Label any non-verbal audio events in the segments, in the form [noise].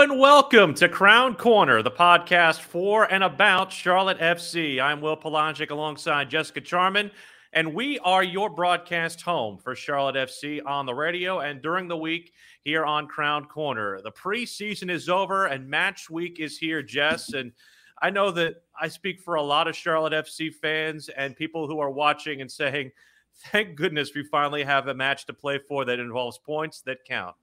And welcome to Crown Corner, the podcast for and about Charlotte FC. I'm Will Palaszczuk alongside Jessica Charman, and we are your broadcast home for Charlotte FC on the radio and during the week here on Crown Corner. The preseason is over and match week is here, Jess. And I know that I speak for a lot of Charlotte FC fans and people who are watching and saying, thank goodness we finally have a match to play for that involves points that count.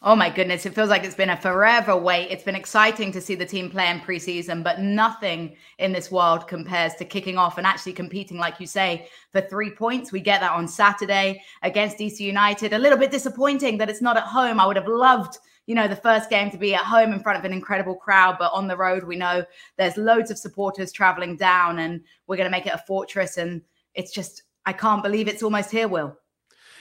Oh my goodness, it feels like it's been a forever wait. It's been exciting to see the team play in preseason, but nothing in this world compares to kicking off and actually competing, like you say, for three points. We get that on Saturday against DC United. A little bit disappointing that it's not at home. I would have loved, you know, the first game to be at home in front of an incredible crowd, but on the road, we know there's loads of supporters traveling down, and we're going to make it a fortress. And it's just, I can't believe it's almost here, Will.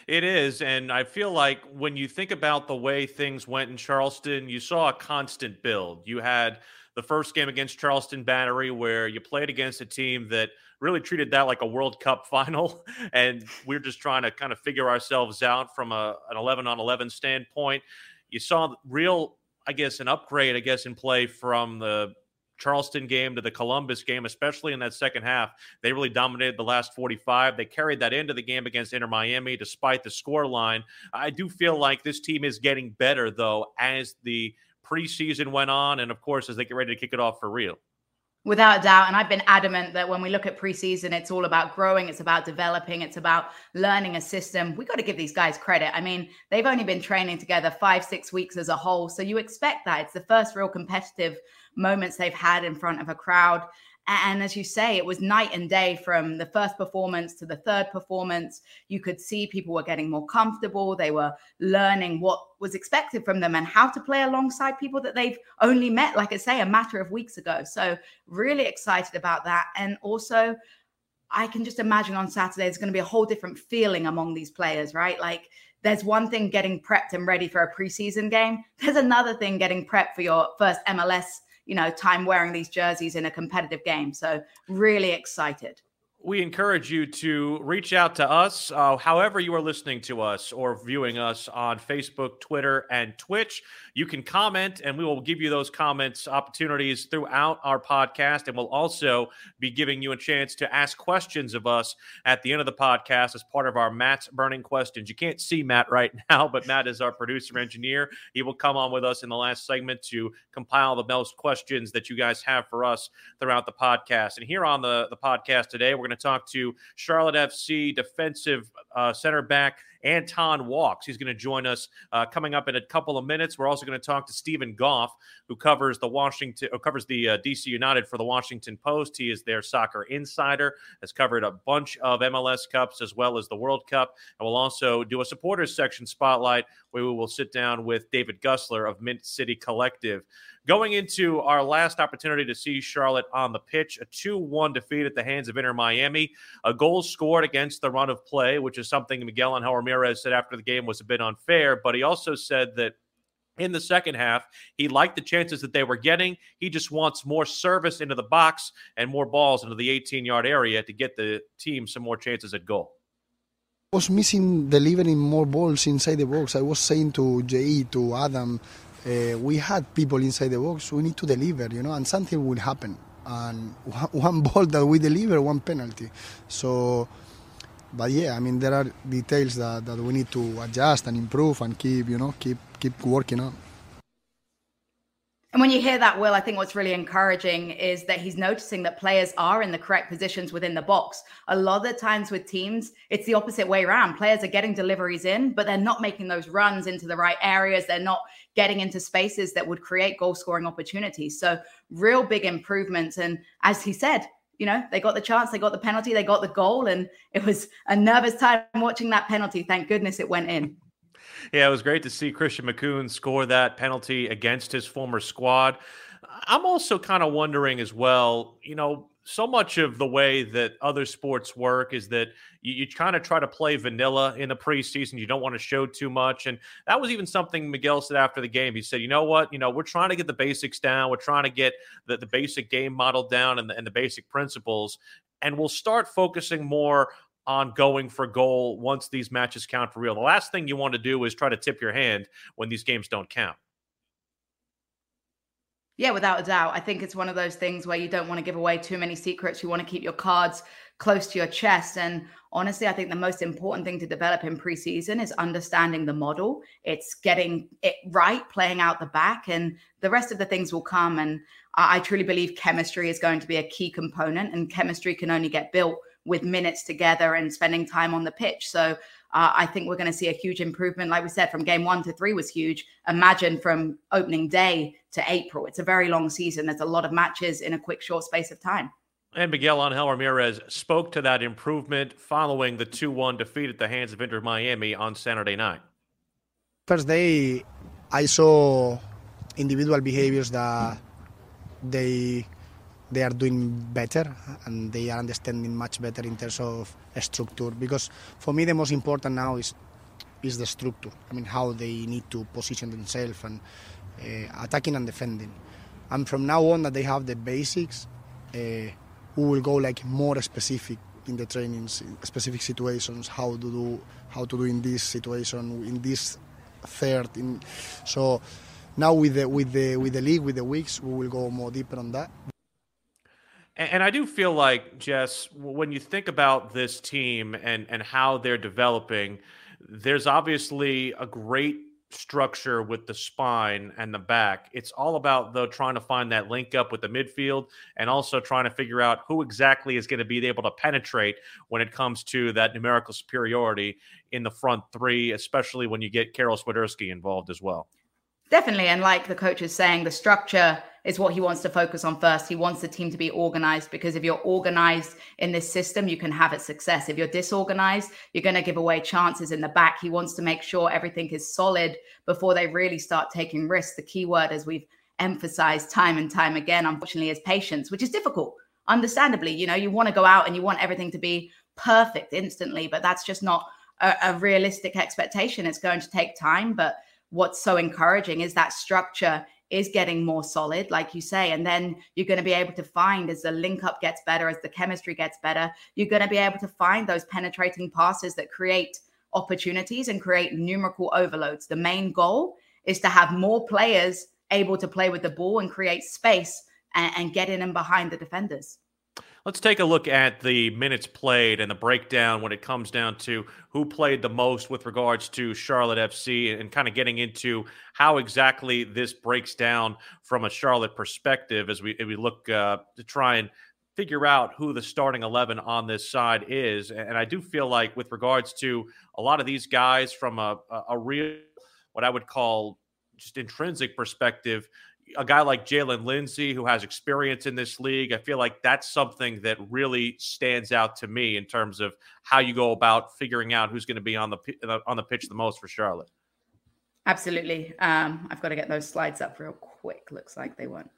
It is. And I feel like when you think about the way things went in Charleston, you saw a constant build. You had the first game against Charleston Battery, where you played against a team that really treated that like a World Cup [laughs] final. And we're just trying to kind of figure ourselves out from a, an 11 on 11 standpoint. You saw real, I guess, an upgrade, I guess, in play from the Charleston game to the Columbus game, especially in that second half. They really dominated the last 45. They carried that into the game against Inter Miami despite the score line. I do feel like this team is getting better, though, as the preseason went on. And of course, as they get ready to kick it off for real. Without a doubt. And I've been adamant that when we look at preseason, it's all about growing, it's about developing, it's about learning a system. We got to give these guys credit. I mean, they've only been training together five, six weeks as a whole. So you expect that. It's the first real competitive moments they've had in front of a crowd. And as you say, it was night and day from the first performance to the third performance. You could see people were getting more comfortable. They were learning what was expected from them and how to play alongside people that they've only met, like I say, a matter of weeks ago. So, really excited about that. And also, I can just imagine on Saturday, there's going to be a whole different feeling among these players, right? Like, there's one thing getting prepped and ready for a preseason game. There's another thing getting prepped for your first MLS you know, time wearing these jerseys in a competitive game. So really excited we encourage you to reach out to us, uh, however, you are listening to us or viewing us on Facebook, Twitter, and Twitch. You can comment, and we will give you those comments opportunities throughout our podcast. And we'll also be giving you a chance to ask questions of us at the end of the podcast as part of our Matt's Burning Questions. You can't see Matt right [laughs] now, but Matt is our producer engineer. He will come on with us in the last segment to compile the most questions that you guys have for us throughout the podcast. And here on the, the podcast today, we're going to talk to Charlotte FC defensive uh, center back Anton Walkes. He's going to join us uh, coming up in a couple of minutes. We're also going to talk to Steven Goff, who covers the Washington, covers the uh, DC United for the Washington Post. He is their soccer insider, has covered a bunch of MLS Cups as well as the World Cup, and we'll also do a supporters section spotlight where we will sit down with David Gussler of Mint City Collective. Going into our last opportunity to see Charlotte on the pitch, a 2 1 defeat at the hands of Inter Miami, a goal scored against the run of play, which is something Miguel Angel Ramirez said after the game was a bit unfair, but he also said that in the second half. He liked the chances that they were getting. He just wants more service into the box and more balls into the 18 yard area to get the team some more chances at goal. I was missing delivering more balls inside the box. I was saying to Jay, to Adam, uh, we had people inside the box. We need to deliver, you know, and something will happen. And [laughs] one ball that we deliver, one penalty. So but yeah, I mean there are details that, that we need to adjust and improve and keep you know keep keep working on. And when you hear that, Will, I think what's really encouraging is that he's noticing that players are in the correct positions within the box. A lot of the times with teams, it's the opposite way around. Players are getting deliveries in, but they're not making those runs into the right areas. They're not getting into spaces that would create goal scoring opportunities. So, real big improvements. And as he said, you know, they got the chance, they got the penalty, they got the goal, and it was a nervous time watching that penalty. Thank goodness it went in. Yeah, it was great to see Christian Makoun score that penalty against his former squad. I'm also kind of wondering as well, you know, so much of the way that other sports work is that you, you kind of try to play vanilla in the preseason. You don't want to show too much. And that was even something Miguel said after the game. He said, you know what? You know, we're trying to get the basics down. We're trying to get the, the basic game model down and the, and the basic principles. And we'll start focusing more on going for goal once these matches count for real. The last thing you want to do is try to tip your hand when these games don't count. Yeah, without a doubt. I think it's one of those things where you don't want to give away too many secrets. You want to keep your cards close to your chest. And honestly, I think the most important thing to develop in preseason is understanding the model. It's getting it right, playing out the back, and the rest of the things will come. And I, truly believe chemistry is going to be a key component, and chemistry can only get built with minutes together and spending time on the pitch. So uh, I think we're going to see a huge improvement. Like we said, from game one to three was huge. Imagine from opening day to April. It's a very long season. There's a lot of matches in a quick, short space of time. And Miguel Angel Ramirez spoke to that improvement following the 2 1 defeat at the hands of Inter Miami on Saturday night. First day, I saw individual behaviors that they they are doing better and they are understanding much better in terms of structure because for me the most important now is is the structure. I mean how they need to position themselves and uh, attacking and defending. And from now on that they have the basics uh, we will go like more specific in the trainings in specific situations how to do how to do in this situation in this third in so now with the with the with the league with the weeks we will go more deeper on that and, I do feel like, Jess, when you think about this team and, and how they're developing, there's obviously a great structure with the spine and the back. It's all about though trying to find that link up with the midfield and also trying to figure out who exactly is going to be able to penetrate when it comes to that numerical superiority in the front three, especially when you get Karol Swiderski involved as well. Definitely. And like the coach is saying, the structure is what he wants to focus on first. He wants the team to be organized because if you're organized in this system, you can have a success. If you're disorganized, you're going to give away chances in the back. He wants to make sure everything is solid before they really start taking risks. The key word, as we've emphasized time and time again, unfortunately, is patience, which is difficult. Understandably, you know, you want to go out and you want everything to be perfect instantly, but that's just not a, a realistic expectation. It's going to take time, but what's so encouraging is that structure is getting more solid, like you say. And then you're going to be able to find as the link up gets better, as the chemistry gets better, you're going to be able to find those penetrating passes that create opportunities and create numerical overloads. The main goal is to have more players able to play with the ball and create space and, and get in and behind the defenders. Let's take a look at the minutes played and the breakdown when it comes down to who played the most with regards to Charlotte FC and kind of getting into how exactly this breaks down from a Charlotte perspective as we, as we look uh, to try and figure out who the starting 11 on this side is. And I do feel like, with regards to a lot of these guys from a, a real, what I would call just intrinsic perspective, a guy like Jaylin Lindsey, who has experience in this league, I feel like that's something that really stands out to me in terms of how you go about figuring out who's going to be on the on the pitch the most for Charlotte. Absolutely. Um, I've got to get those slides up real quick. Looks like they won't.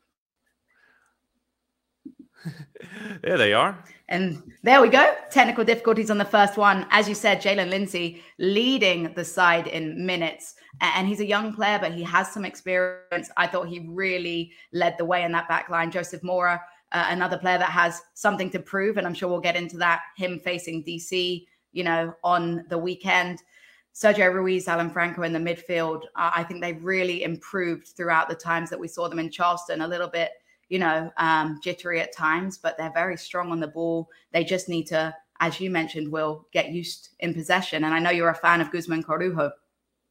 [laughs] there they are. And there we go. Technical difficulties on the first one. As you said, Jaylin Lindsey leading the side in minutes. And he's a young player, but he has some experience. I thought he really led the way in that back line. Joseph Mora, uh, another player that has something to prove. And I'm sure we'll get into that. Him facing DC, you know, on the weekend. Sergio Ruiz, Alan Franco in the midfield. Uh, I think they've really improved throughout the times that we saw them in Charleston. A little bit you know, um, jittery at times, but they're very strong on the ball. They just need to as you mentioned, will get used in possession. And I know you're a fan of Guzman Corujo.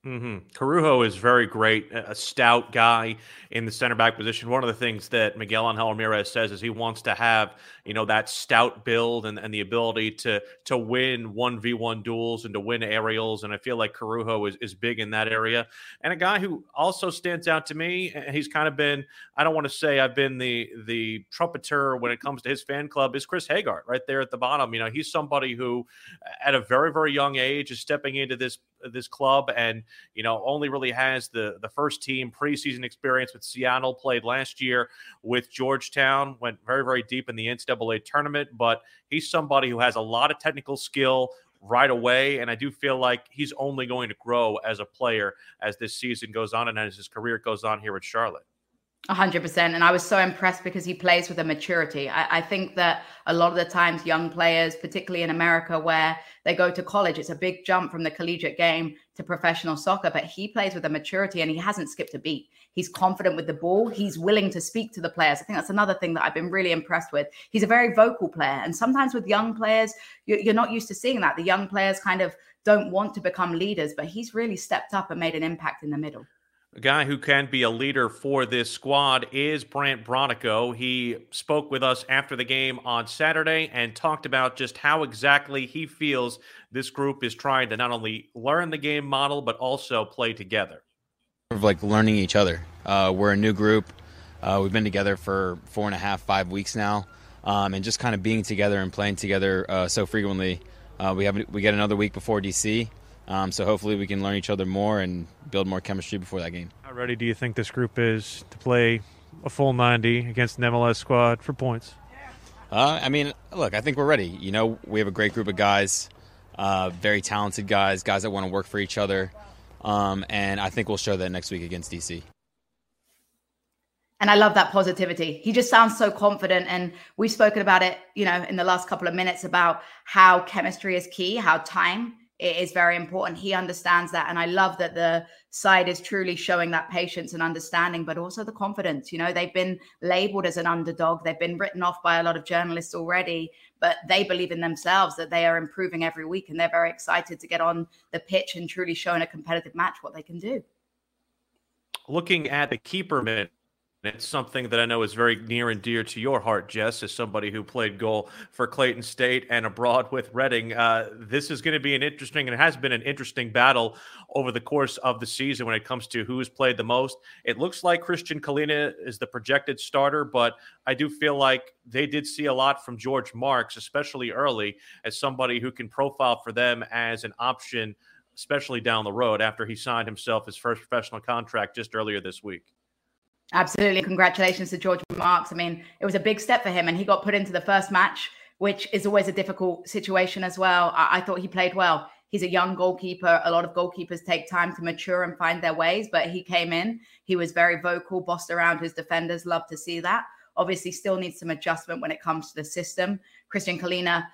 Mm-hmm. Corujo is very great, a stout guy in the center back position. One of the things that Miguel Angel Ramirez says is he wants to have, you know, that stout build and, and the ability to to win one v one duels and to win aerials. And I feel like Corujo is, is big in that area. And a guy who also stands out to me, he's kind of been, I don't want to say I've been the the trumpeter when it comes to his fan club, is Chris Hegardt right there at the bottom. You know, he's somebody who at a very, very young age is stepping into this this club and you know only really has the the first team preseason experience with Seattle played last year with Georgetown went very very deep in the NCAA tournament but he's somebody who has a lot of technical skill right away and I do feel like he's only going to grow as a player as this season goes on and as his career goes on here at Charlotte hundred percent. And I was so impressed because he plays with a maturity. I, I, think that a lot of the times young players, particularly in America, where they go to college, it's a big jump from the collegiate game to professional soccer. But he plays with a maturity and he hasn't skipped a beat. He's confident with the ball. He's willing to speak to the players. I think that's another thing that I've been really impressed with. He's a very vocal player. And sometimes with young players, you're not used to seeing that. The young players kind of don't want to become leaders, but he's really stepped up and made an impact in the middle. A guy who can be a leader for this squad is Brandt Bronico. He spoke with us after the game on Saturday and talked about just how exactly he feels this group is trying to not only learn the game model, but also play together. Of like learning each other. Uh, we're a new group. Uh, we've been together for four and a half, five weeks now, um, and just kind of being together and playing together uh, so frequently. Uh, we have we get another week before DC, um, so hopefully we can learn each other more and build more chemistry before that game. How ready do you think this group is to play a full 90 against an MLS squad for points? Uh, I mean, look, I think we're ready. You know, we have a great group of guys, uh, very talented guys, guys that want to work for each other. Um, and I think we'll show that next week against DC. And I love that positivity. He just sounds so confident. And we've spoken about it, you know, in the last couple of minutes about how chemistry is key, how time it is very important. He understands that. And I love that the side is truly showing that patience and understanding, but also the confidence. You know, they've been labeled as an underdog, they've been written off by a lot of journalists already, but they believe in themselves that they are improving every week and they're very excited to get on the pitch and truly showing a competitive match what they can do. Looking at the keeper minute it's something that I know is very near and dear to your heart, Jess, as somebody who played goal for Clayton State and abroad with Reading. Uh, this is going to be an interesting, and it has been an interesting battle over the course of the season when it comes to who's played the most. It looks like Kristijan Kahlina is the projected starter, but I do feel like they did see a lot from George Marks, especially early, as somebody who can profile for them as an option, especially down the road after he signed himself his first professional contract just earlier this week. Absolutely. Congratulations to George Marks. I mean, it was a big step for him, and he got put into the first match, which is always a difficult situation as well. I, I thought he played well. He's a young goalkeeper. A lot of goalkeepers take time to mature and find their ways, but he came in. He was very vocal, bossed around his defenders. Love to see that. Obviously, still needs some adjustment when it comes to the system. Kristijan Kahlina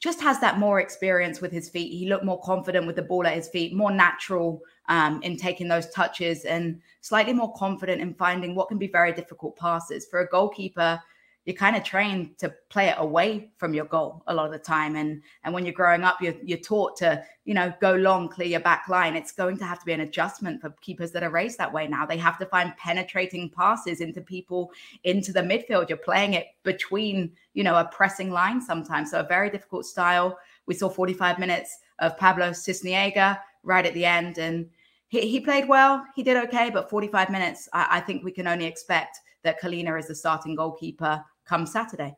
just has that more experience with his feet. He looked more confident with the ball at his feet, more natural um, in taking those touches, and slightly more confident in finding what can be very difficult passes. For a goalkeeper, you're kind of trained to play it away from your goal a lot of the time. And and when you're growing up, you're you're taught to you know go long, clear your back line. It's going to have to be an adjustment for keepers that are raised that way now. They have to find penetrating passes into people into the midfield. You're playing it between you know a pressing line sometimes. So a very difficult style. We saw 45 minutes of Pablo Sisniega right at the end, and he, he played well. He did okay, but 45 minutes, I, I think we can only expect that Kahlina is the starting goalkeeper come Saturday.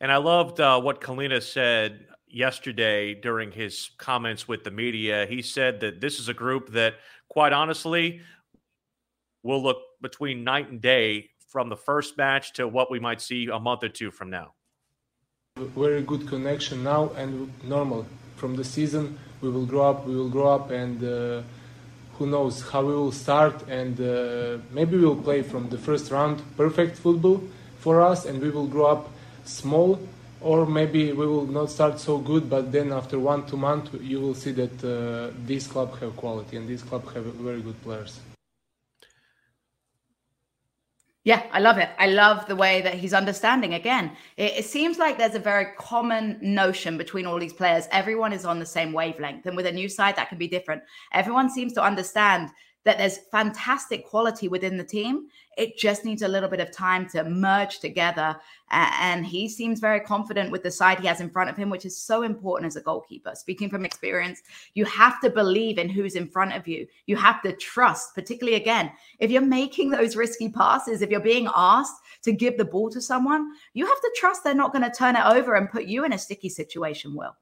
And I loved uh, what Kahlina said yesterday during his comments with the media. He said that this is a group that, quite honestly, will look between night and day from the first match to what we might see a month or two from now. Very good connection now and normal. From the season, we will grow up, we will grow up, and uh, who knows how we will start and uh, maybe we'll play from the first round perfect football for us and we will grow up small or maybe we will not start so good but then after one two months you will see that uh, this club have quality and this club have very good players Yeah, I love it. I love the way that he's understanding. Again, it, it, seems like there's a very common notion between all these players. Everyone is on the same wavelength. And with a new side, that can be different. Everyone seems to understand that there's fantastic quality within the team. It just needs a little bit of time to merge together. And he seems very confident with the side he has in front of him, which is so important as a goalkeeper. Speaking from experience, you have to believe in who's in front of you. You have to trust, particularly again, if you're making those risky passes, if you're being asked to give the ball to someone, you have to trust they're not going to turn it over and put you in a sticky situation, Will.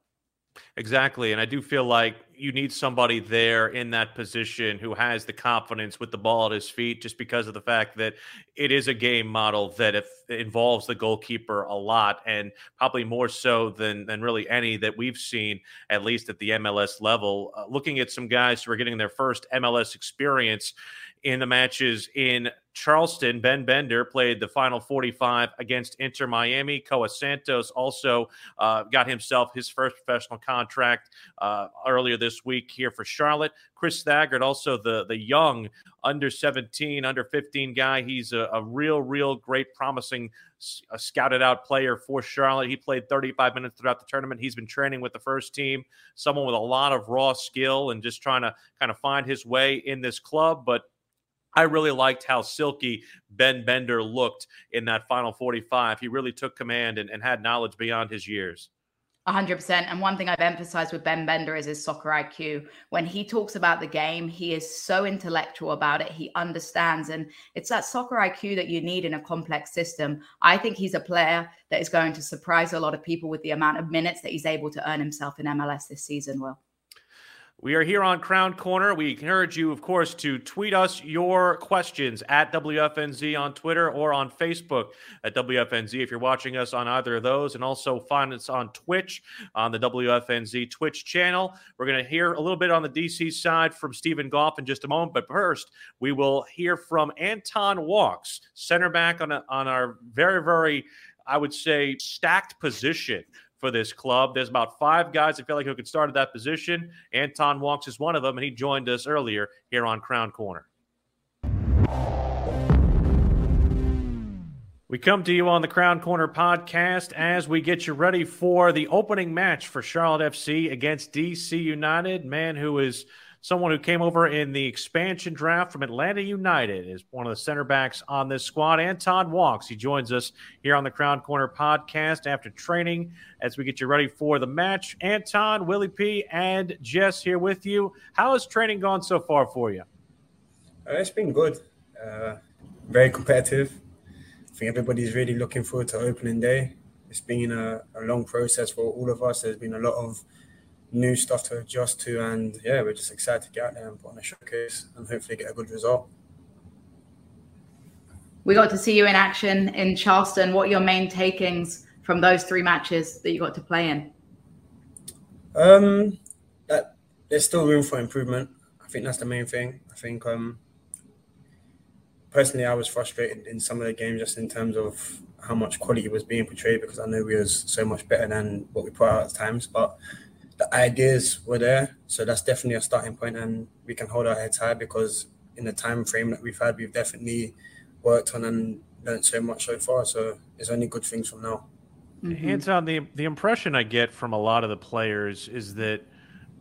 Exactly. And I do feel like you need somebody there in that position who has the confidence with the ball at his feet, just because of the fact that it is a game model that if involves the goalkeeper a lot and probably more so than, than really any that we've seen, at least at the MLS level. Uh, looking at some guys who are getting their first MLS experience in the matches in Charleston. Ben Bender played the final 45 against Inter Miami. Koa Santos also uh, got himself his first professional contract uh, earlier this week here for Charlotte. Chris Thagard, also the, the young under 17, under 15 guy. He's a, a real, real great, promising, a scouted out player for Charlotte. He played 35 minutes throughout the tournament. He's been training with the first team, someone with a lot of raw skill and just trying to kind of find his way in this club. But I really liked how silky Ben Bender looked in that final 45. He really took command and, and had knowledge beyond his years. 100%. And one thing I've emphasized with Ben Bender is his soccer IQ. When he talks about the game, he is so intellectual about it. He understands. And it's that soccer IQ that you need in a complex system. I think he's a player that is going to surprise a lot of people with the amount of minutes that he's able to earn himself in MLS this season, Will. We are here on Crown Corner. We encourage you, of course, to tweet us your questions at WFNZ on Twitter or on Facebook at WFNZ if you're watching us on either of those. And also find us on Twitch on the WFNZ Twitch channel. We're going to hear a little bit on the DC side from Steven Goff in just a moment. But first, we will hear from Anton Walkes, center back on, a, on our very, very, I would say, stacked position for this club. There's about five guys I feel like who could start at that position. Anton Walkes is one of them, and he joined us earlier here on Crown Corner. We come to you on the Crown Corner podcast as we get you ready for the opening match for Charlotte FC against DC United. Man who is someone who came over in the expansion draft from Atlanta United is one of the center backs on this squad. Anton Walkes. He joins us here on the Crown Corner podcast after training as we get you ready for the match. Anton, Willie P, and Jess here with you. How has training gone so far for you? Uh, it's been good. Uh, very competitive. I think everybody's really looking forward to opening day. It's been a, a long process for all of us. There's been a lot of new stuff to adjust to, and yeah, we're just excited to get out there and put on a showcase and hopefully get a good result. We got to see you in action in Charleston. What are your main takings from those three matches that you got to play in? Um, that there's still room for improvement. I think that's the main thing. I think um, personally, I was frustrated in some of the games just in terms of how much quality was being portrayed because I know we was so much better than what we put out at times. But the ideas were there. So that's definitely a starting point, and we can hold our heads high because in the time frame that we've had, we've definitely worked on and learned so much so far. So it's only good things from now. Mm-hmm. Anton, the the impression I get from a lot of the players is that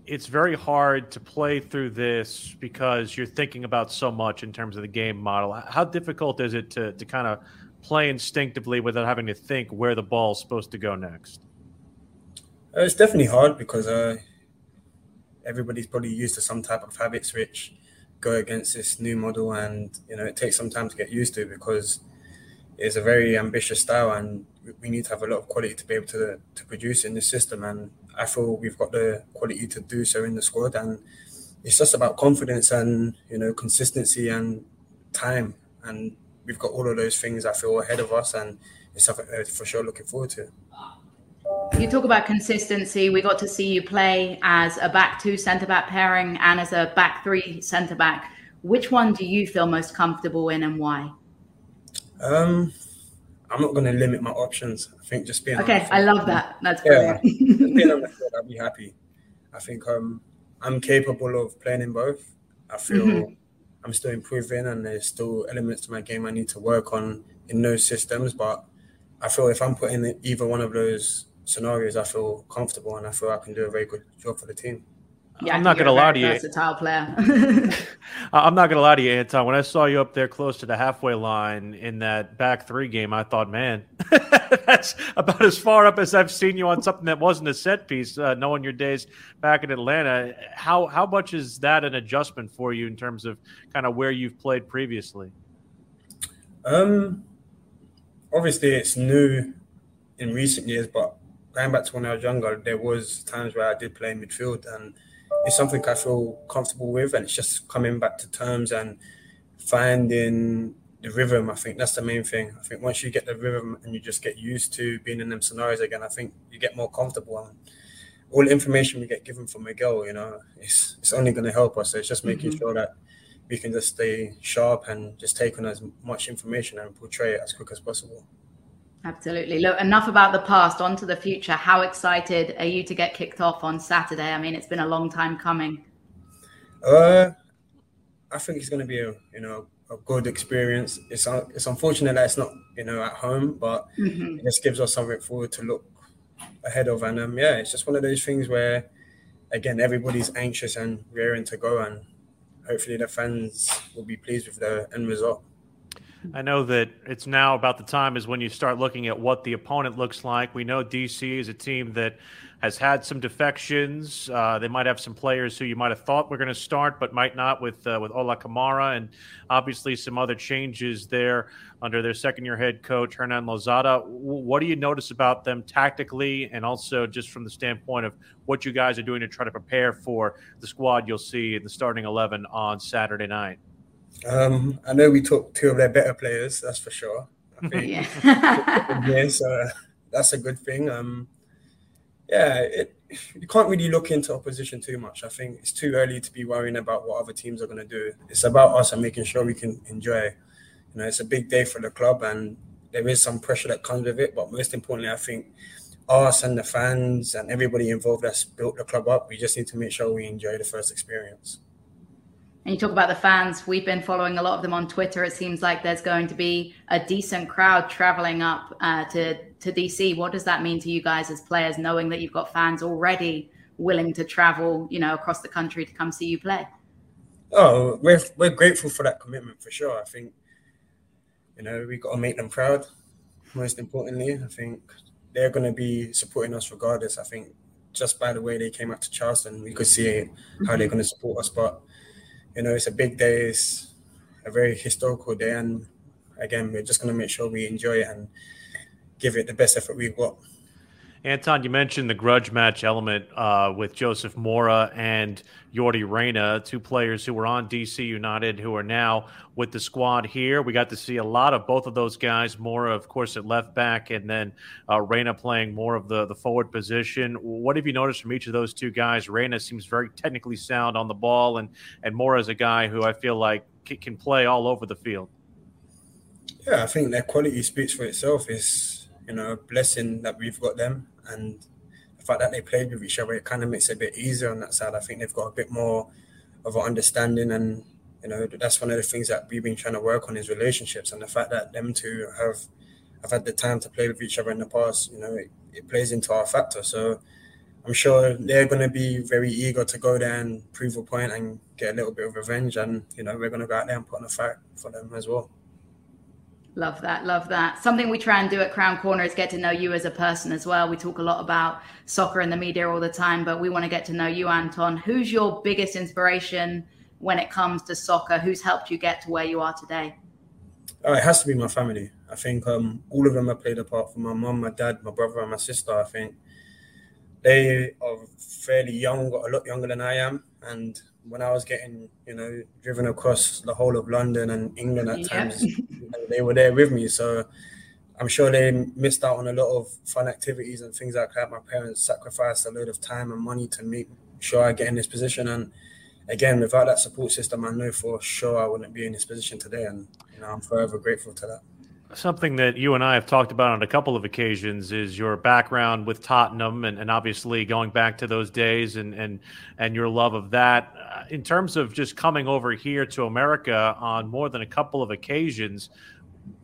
it's very hard to play through this because you're thinking about so much in terms of the game model. How difficult is it to to kind of play instinctively without having to think where the ball's supposed to go next? Uh, it's definitely hard because uh, everybody's probably used to some type of habits which go against this new model, and you know it takes some time to get used to because it's a very ambitious style, and we need to have a lot of quality to be able to to produce in this system. And I feel we've got the quality to do so in the squad, and it's just about confidence and you know consistency and time, and we've got all of those things I feel ahead of us, and it's something for sure looking forward to. You talk about consistency. We got to see you play as a back two centre back pairing and as a back three centre back. Which one do you feel most comfortable in and why? Um, I'm not going to limit my options. I think just being okay. I love that. That's yeah, being on the field, I'll be happy. I think um, I'm capable of playing in both. I feel mm-hmm. I'm still improving, and there's still elements to my game I need to work on in those systems. But I feel if I'm putting either one of those scenarios, I feel comfortable and I feel I can do a very good job for the team. Yeah, I'm not going to lie to you. Versatile player. [laughs] I'm not going to lie to you, Anton. When I saw you up there close to the halfway line in that back three game, I thought, man, [laughs] that's about as far up as I've seen you on something that wasn't a set piece. Uh, knowing your days back in Atlanta, how how much is that an adjustment for you in terms of kind of where you've played previously? Um, obviously it's new in recent years, but going back to when I was younger, there was times where I did play midfield and it's something I feel comfortable with, and it's just coming back to terms and finding the rhythm. I think that's the main thing. I think once you get the rhythm and you just get used to being in them scenarios again, I think you get more comfortable. And all the information we get given from Miguel, you know, it's it's only going to help us. So it's just making mm-hmm. sure that we can just stay sharp and just take on as much information and portray it as quick as possible. Absolutely. Look, enough about the past, on to the future. How excited are you to get kicked off on Saturday? I mean, it's been a long time coming. Uh, I think it's going to be a you know a good experience. It's it's unfortunate that it's not you know at home, but mm-hmm. it just gives us something forward to look ahead of. And um, yeah, it's just one of those things where, again, everybody's anxious and rearing to go, and hopefully the fans will be pleased with the end result. I know that it's now about the time is when you start looking at what the opponent looks like. We know DC is a team that has had some defections. Uh, they might have some players who you might have thought were going to start, but might not with uh, with Ola Kamara, and obviously some other changes there under their second year head coach Hernan Losada. What do you notice about them tactically, and also just from the standpoint of what you guys are doing to try to prepare for the squad you'll see in the starting eleven on Saturday night? Um, I know we took two of their better players, that's for sure. I [laughs] think. yeah. [laughs] so that's a good thing. Um, yeah, it, you can't really look into opposition too much. I think it's too early to be worrying about what other teams are going to do. It's about us and making sure we can enjoy. You know, it's a big day for the club, and there is some pressure that comes with it. But most importantly, I think us and the fans and everybody involved that's built the club up, we just need to make sure we enjoy the first experience. And you talk about the fans. We've been following a lot of them on Twitter. It seems like there's going to be a decent crowd traveling up uh, to to DC. What does that mean to you guys as players, knowing that you've got fans already willing to travel, you know, across the country to come see you play? Oh, we're we're grateful for that commitment for sure. I think, you know, we got to make them proud. Most importantly, I think they're going to be supporting us regardless. I think just by the way they came out to Charleston, we could see how they're going to support us. But you know, it's a big day. It's a very historical day, and again, we're just going to make sure we enjoy it and give it the best effort we've got. Anton, you mentioned the grudge match element uh, with Joseph Mora and Yordy Reyna, two players who were on DC United who are now with the squad here. We got to see a lot of both of those guys. Mora, of course, at left back, and then uh, Reyna playing more of the, the forward position. What have you noticed from each of those two guys? Reyna seems very technically sound on the ball, and, and Mora is a guy who I feel like can play all over the field. Yeah, I think their quality speaks for itself. It's you know blessing that we've got them and the fact that they played with each other, it kind of makes it a bit easier on that side. I think they've got a bit more of an understanding, and you know that's one of the things that we've been trying to work on is relationships, and the fact that them two have have had the time to play with each other in the past, you know, it, it plays into our factor. So I'm sure they're going to be very eager to go there and prove a point and get a little bit of revenge, and you know we're going to go out there and put on a fight for them as well. Love that. Love that. Something we try and do at Crown Corner is get to know you as a person as well. We talk a lot about soccer in the media all the time, but we want to get to know you, Anton. Who's your biggest inspiration when it comes to soccer? Who's helped you get to where you are today? Oh, it has to be my family. I think um, all of them have played a part for my mum, my dad, my brother, and my sister. I think they are fairly young, a lot younger than I am, and when I was getting, you know, driven across the whole of London and England at times, they were there with me. So I'm sure they missed out on a lot of fun activities and things like that. My parents sacrificed a lot of time and money to make sure I get in this position. And again, without that support system, I know for sure I wouldn't be in this position today. And you know, I'm forever grateful to that. Something that you and I have talked about on a couple of occasions is your background with Tottenham, and, and obviously going back to those days and and and your love of that. Uh, in terms of just coming over here to America on more than a couple of occasions,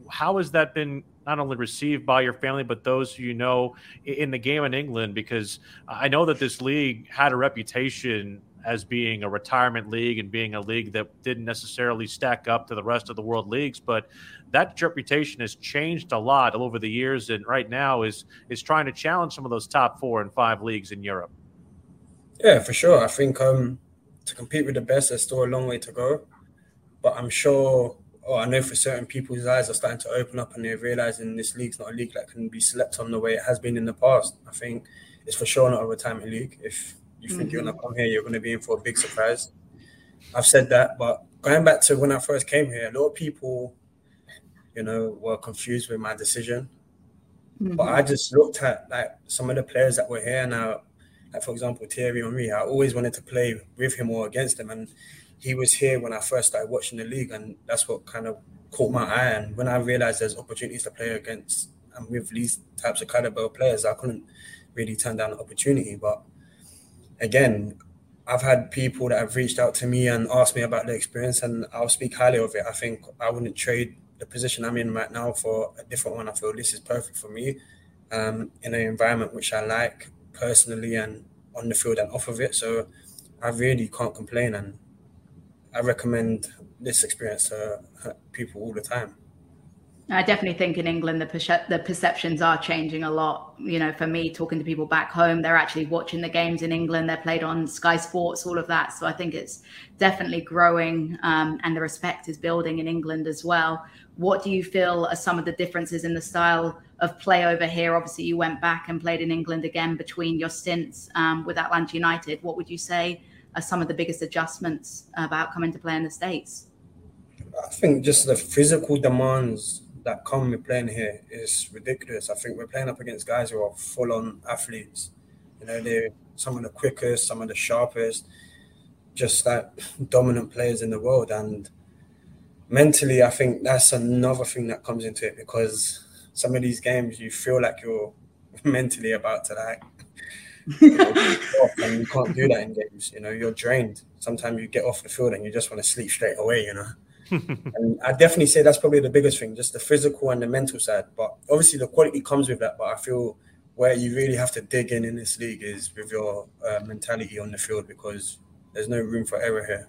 how has that been not only received by your family but those who you know in the game in England? Because I know that this league had a reputation as being a retirement league and being a league that didn't necessarily stack up to the rest of the world leagues, but that reputation has changed a lot over the years, and right now is is trying to challenge some of those top four and five leagues in Europe. Yeah, for sure. I think um, to compete with the best, there's still a long way to go, but I'm sure. Oh, I know for certain people's eyes are starting to open up and they're realizing this league's not a league that can be slept on the way it has been in the past. I think it's for sure not a retirement league. If you think mm-hmm. you're gonna come here, you're gonna be in for a big surprise. I've said that, but going back to when I first came here, a lot of people you know, were confused with my decision. Mm-hmm. But I just looked at like some of the players that were here now, like for example Thierry Henry. I always wanted to play with him or against him, and he was here when I first started watching the league, and that's what kind of caught my eye. And when I realized there's opportunities to play against and with these types of caliber players, I couldn't really turn down the opportunity. But again, I've had people that have reached out to me and asked me about the experience, and I'll speak highly of it. I think I wouldn't trade the position I'm in right now for a different one. I feel this is perfect for me um, in an environment which I like personally and on the field and off of it. So I really can't complain, and I recommend this experience to people all the time. I definitely think in England the perce- the perceptions are changing a lot. You know, for me, talking to people back home, they're actually watching the games in England. They're played on Sky Sports, all of that. So I think it's definitely growing, um, and the respect is building in England as well. What do you feel are some of the differences in the style of play over here? Obviously, you went back and played in England again between your stints um, with Atlanta United. What would you say are some of the biggest adjustments about coming to play in the states? I think just the physical demands that come we're playing here is ridiculous. I think we're playing up against guys who are full on athletes. You know, they're some of the quickest, some of the sharpest, just like dominant players in the world. And mentally, I think that's another thing that comes into it because some of these games you feel like you're [laughs] mentally about to like [laughs] and you can't do that in games. You know, you're drained. Sometimes you get off the field and you just want to sleep straight away. You know, and I definitely say that's probably the biggest thing, just the physical and the mental side. But obviously, the quality comes with that. But I feel where you really have to dig in in this league is with your uh, mentality on the field because there's no room for error here.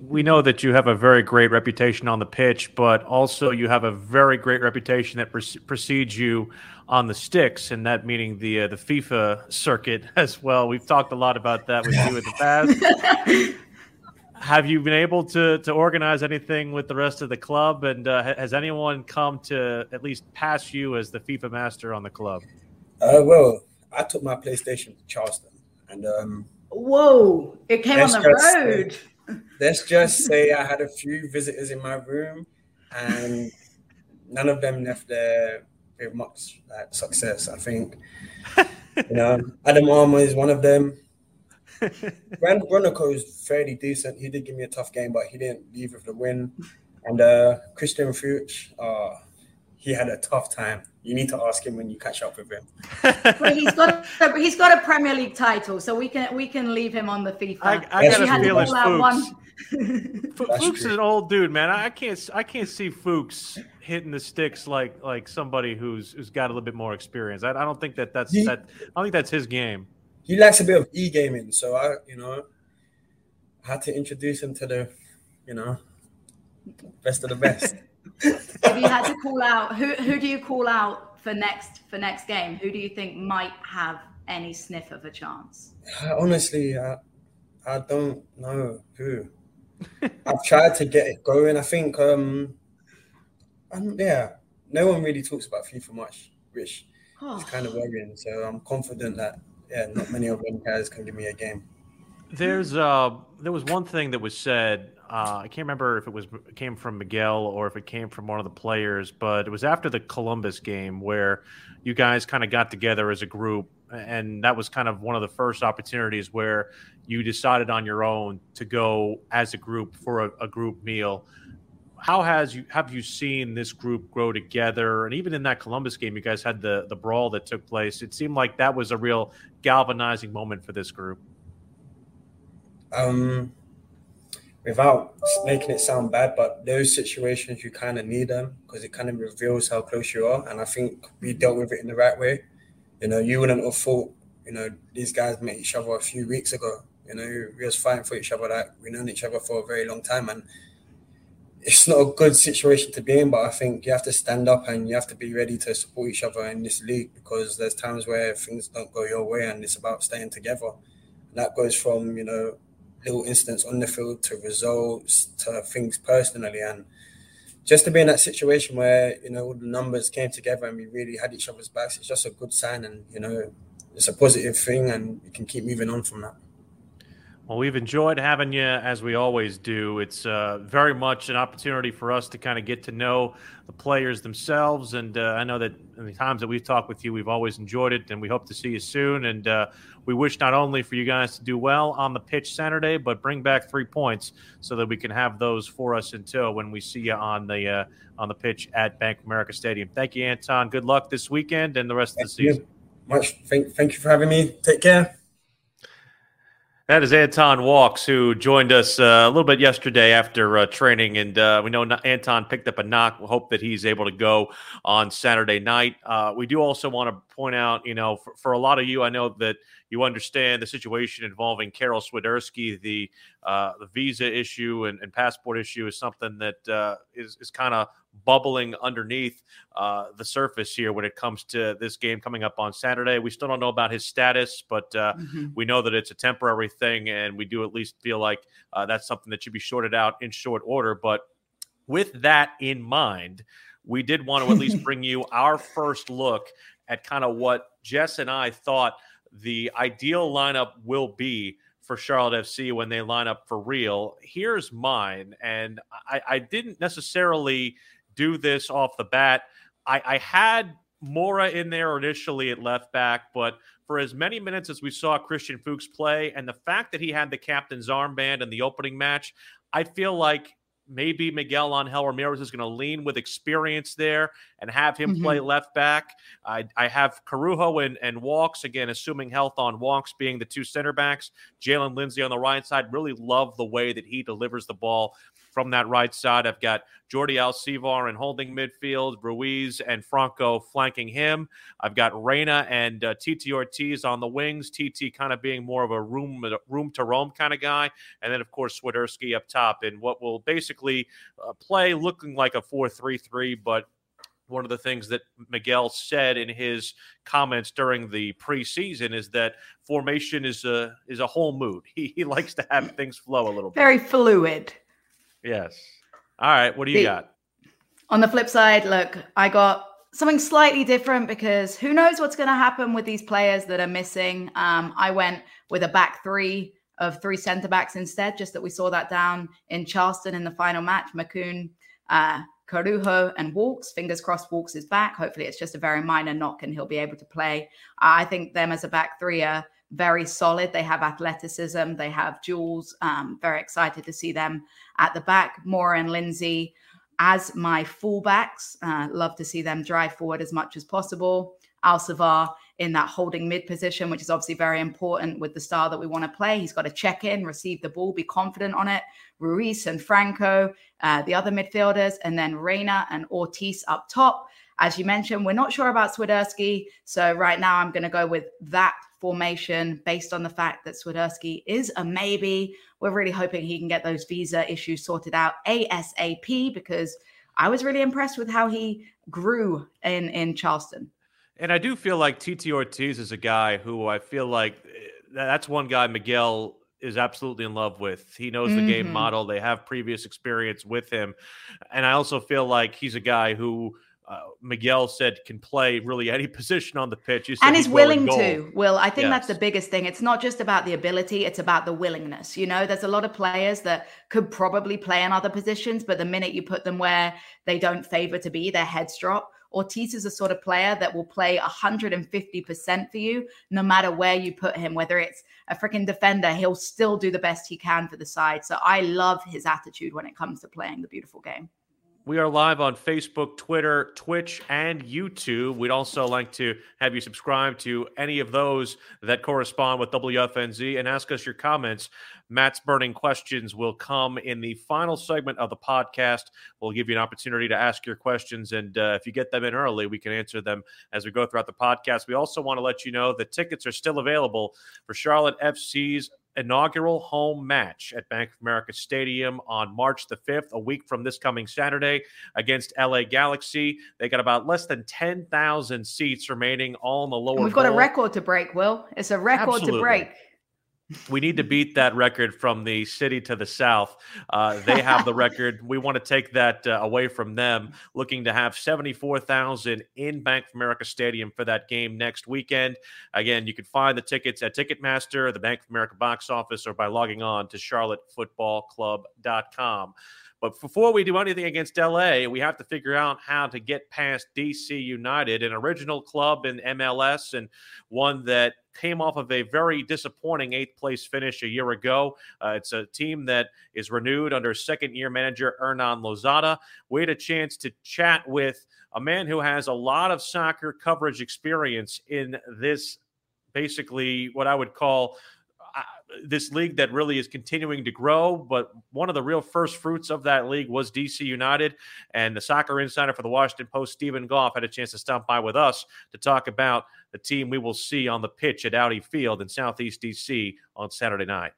We know that you have a very great reputation on the pitch, but also you have a very great reputation that pre- precedes you on the sticks, and that meaning the uh, the FIFA circuit [laughs] as well. We've talked a lot about that with you in the past. [laughs] have you been able to to organize anything with the rest of the club? And uh, has anyone come to at least pass you as the FIFA master on the club? Uh, well, I took my PlayStation to Charleston, and um, whoa, it came on the road. Say, [laughs] let's just [laughs] say I had a few visitors in my room, and none of them left there with much like, success. I think [laughs] you know Adam Armour is one of them. [laughs] Brandt Bronico is fairly decent. He did give me a tough game, but he didn't leave with the win. And uh, Christian Fuchs, uh, he had a tough time. You need to ask him when you catch up with him. [laughs] but he's got a, he's got a Premier League title, so we can we can leave him on the FIFA. I, I got a feeling Fuchs. [laughs] Fuchs is an old dude, man. I can't I can't see Fuchs hitting the sticks like like somebody who's who's got a little bit more experience. I, I don't think that that's he, that. I don't think that's his game he likes a bit of e gaming, so I, you know, had to introduce him to the, you know, best of the best. [laughs] if you had to call out, who who do you call out for next for next game? Who do you think might have any sniff of a chance? Honestly, I, I don't know who. I've tried to get it going. I think, um, I'm, yeah, no one really talks about FIFA much, which oh. is kind of worrying. So I'm confident that yeah, not many of them guys can give me a game. There's uh, there was one thing that was said. Uh, I can't remember if it was came from Miguel or if it came from one of the players, but it was after the Columbus game where you guys kind of got together as a group, and that was kind of one of the first opportunities where you decided on your own to go as a group for a, a group meal. how has you have you seen this group grow together? And even in that Columbus game, you guys had the the brawl that took place. It seemed like that was a real galvanizing moment for this group. Um, without making it sound bad, but those situations you kind of need them because it kind of reveals how close you are. And I think we dealt with it in the right way. You know, you wouldn't have thought, you know, these guys met each other a few weeks ago. You know, we was fighting for each other. That we known each other for a very long time, and it's not a good situation to be in. But I think you have to stand up and you have to be ready to support each other in this league because there's times where things don't go your way, and it's about staying together. And that goes from you know little incidents on the field to results to things personally and just to be in that situation where you know all the numbers came together and we really had each other's backs it's just a good sign and you know it's a positive thing and you can keep moving on from that well, we've enjoyed having you as we always do. It's uh, very much an opportunity for us to kind of get to know the players themselves. And uh, I know that in the times that we've talked with you, we've always enjoyed it, and we hope to see you soon. And uh, we wish not only for you guys to do well on the pitch Saturday, but bring back three points so that we can have those for us in tow when we see you on the uh, on the pitch at Bank of America Stadium. Thank you, Anton. Good luck this weekend and the rest thank of the season. You. Much. Thank, thank you for having me. Take care. That is Anton Walkes, who joined us uh, a little bit yesterday after uh, training. And uh, we know Anton picked up a knock. We hope that he's able to go on Saturday night. Uh, we do also want to point out, you know, for, for, a lot of you, I know that you understand the situation involving Karol Swiderski. The uh, the visa issue and, and, passport issue is something that uh, is is kind of bubbling underneath uh, the surface here when it comes to this game coming up on Saturday. We still don't know about his status, but uh, mm-hmm. we know that it's a temporary thing, and we do at least feel like uh, that's something that should be sorted out in short order. But with that in mind, we did want to at least [laughs] bring you our first look at kind of what Jess and I thought the ideal lineup will be for Charlotte FC when they line up for real. Here's mine, and I, I didn't necessarily do this off the bat. I, I had Mora in there initially at left back, but for as many minutes as we saw Christian Fuchs play, and the fact that he had the captain's armband in the opening match, I feel like maybe Miguel Angel Ramirez is going to lean with experience there and have him mm-hmm. play left back. I, I have Corujo and, and Walkes, again, assuming health on Walkes being the two center backs. Jaylin Lindsey on the right side. Really love the way that he delivers the ball from that right side. I've got Jordy Alcivar and holding midfield, Ruiz and Franco flanking him. I've got Reyna and uh, TT Ortiz on the wings. TT kind of being more of a room room to roam kind of guy, and then of course Swiderski up top in what will basically uh, play looking like a four-three-three, but one of the things that Miguel said in his comments during the preseason is that formation is a is a whole mood. [laughs] He, he likes to have things flow a little bit. Very fluid. Yes. All right. What do you the, got? On the flip side, look, I got something slightly different because who knows what's going to happen with these players that are missing. Um, I went with a back three of three centre backs instead, just that we saw that down in Charleston in the final match. Makoun, uh, Corujo, and Walkes. Fingers crossed, Walkes is back. Hopefully, it's just a very minor knock and he'll be able to play. I think them as a back three are very solid. They have athleticism. They have Jules. Um, very excited to see them at the back. Mora and Lindsey as my fullbacks. Uh, love to see them drive forward as much as possible. Alcivar in that holding mid position, which is obviously very important with the style that we want to play. He's got to check in, receive the ball, be confident on it. Ruiz and Franco, uh, the other midfielders, and then Reyna and Ortiz up top. As you mentioned, we're not sure about Swiderski. So right now I'm going to go with that formation based on the fact that Swiderski is a maybe. We're really hoping he can get those visa issues sorted out ASAP because I was really impressed with how he grew in in Charleston. And I do feel like TT Ortiz is a guy who I feel like eh, that's one guy Miguel is absolutely in love with. He knows mm-hmm. the game mm-hmm. model. They have previous experience with him. And I also feel like he's a guy who uh, Miguel said can play really any [laughs] position on the pitch. and is willing to. Will I think yes. that's the biggest thing. It's not just about the ability; it's about the willingness. You know, there's a lot of players that could probably play in other positions, but the minute you put them where they don't favor to be, their heads drop. Ortiz is a sort of player that will play 150% for you, no matter where you put him, whether it's a freaking defender, he'll still do the best he can for the side. So I love his attitude when it comes to playing the beautiful game. We are live on Facebook, Twitter, Twitch, and YouTube. We'd also like to have you subscribe to any of those that correspond with WFNZ and ask us your comments. Matt's burning questions will come in the final segment of the podcast. We'll give you an opportunity to ask your questions. And uh, if you get them in early, we can answer them as we go throughout the podcast. We also want to let you know that tickets are still available for Charlotte FC's inaugural home match at Bank of America Stadium on March the 5th, a week from this coming Saturday against LA Galaxy. They got about less than 10,000 seats remaining all in the lower. And we've got bowl. a record to break, Will. It's a record Absolutely. to break we need to beat that record from the city to the south. Uh, they have the [laughs] record. We want to take that uh, away from them. Looking to have 74,000 in Bank of America Stadium for that game next weekend. Again, you can find the tickets at Ticketmaster, the Bank of America box office, or by logging on to charlottefootballclub.com. But before we do anything against LA, we have to figure out how to get past DC United, an original club in MLS and one that came off of a very disappointing eighth place finish a year ago. Uh, it's a team that is renewed under second year manager Hernan Losada. We had a chance to chat with a man who has a lot of soccer coverage experience in this basically what I would call this league that really is continuing to grow. But one of the real first fruits of that league was DC United. And the soccer insider for the Washington Post, Steven Goff, had a chance to stop by with us to talk about the team we will see on the pitch at Audi Field in Southeast DC on Saturday night.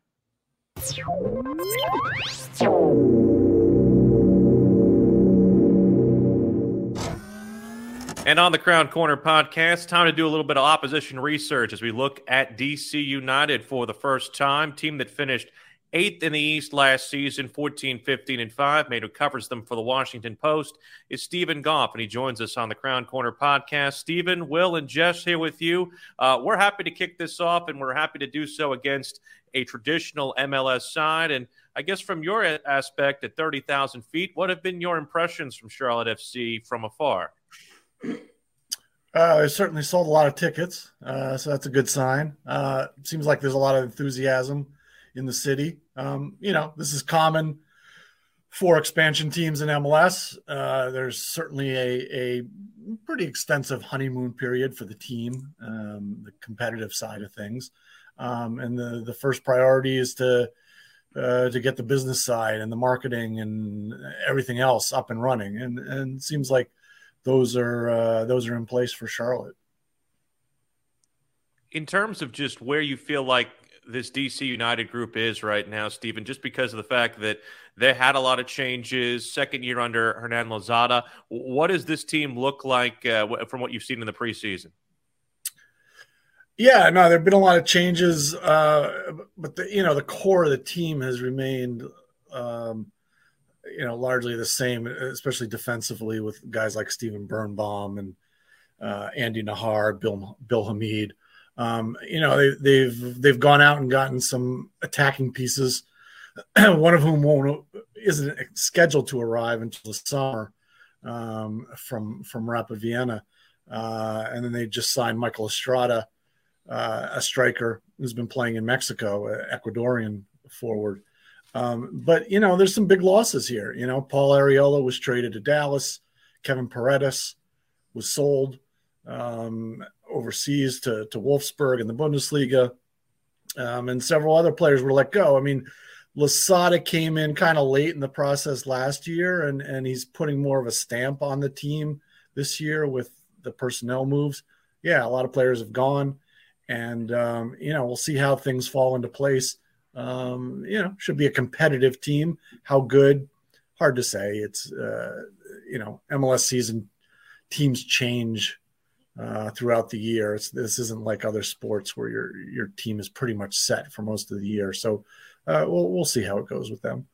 And on the Crown Corner podcast, time to do a little bit of opposition research as we look at DC United for the first time. Team that finished eighth in the East last season, 14, 15, and 5. Made who covers them for the Washington Post is Steven Goff, and he joins us on the Crown Corner podcast. Steven, Will, and Jess here with you. Uh, we're happy to kick this off, and we're happy to do so against a traditional MLS side. And I guess from your aspect at 30,000 feet, what have been your impressions from Charlotte FC from afar? Uh, certainly sold a lot of tickets, uh, so that's a good sign. Uh, seems like there's a lot of enthusiasm in the city. Um, you know, this is common for expansion teams in MLS. Uh, there's certainly a, a pretty extensive honeymoon period for the team, um, the competitive side of things, um, and the the first priority is to uh, to get the business side and the marketing and everything else up and running. And and seems like those are uh, those are in place for Charlotte. In terms of just where you feel like this DC United group is right now, Steven, just because of the fact that they had a lot of changes, second year under Hernan Losada. What does this team look like uh, from what you've seen in the preseason? Yeah, no, there've been a lot of changes, uh, but the you know the core of the team has remained um, you know, largely the same, especially defensively with guys like Steven Birnbaum and uh, Andy Najar, Bill Bill Hamid. Um, you know, they, they've they've gone out and gotten some attacking pieces. [clears throat] One of whom won't isn't scheduled to arrive until the summer um, from from Rapid Vienna, uh, and then they just signed Michael Estrada, uh, a striker who's been playing in Mexico, an Ecuadorian forward. Um, but you know, there's some big losses here. You know, Paul Arriola was traded to Dallas. Kevin Paredes was sold um, overseas to, to Wolfsburg in the Bundesliga. Um, and several other players were let go. I mean, Losada came in kind of late in the process last year, and, and he's putting more of a stamp on the team this year with the personnel moves. Yeah, a lot of players have gone, and um, you know we'll see how things fall into place um, you know, should be a competitive team. How good? Hard to say. It's uh, you know, MLS season teams change uh, throughout the year. It's, this isn't like other sports where your your team is pretty much set for most of the year. So uh, we'll we'll see how it goes with them.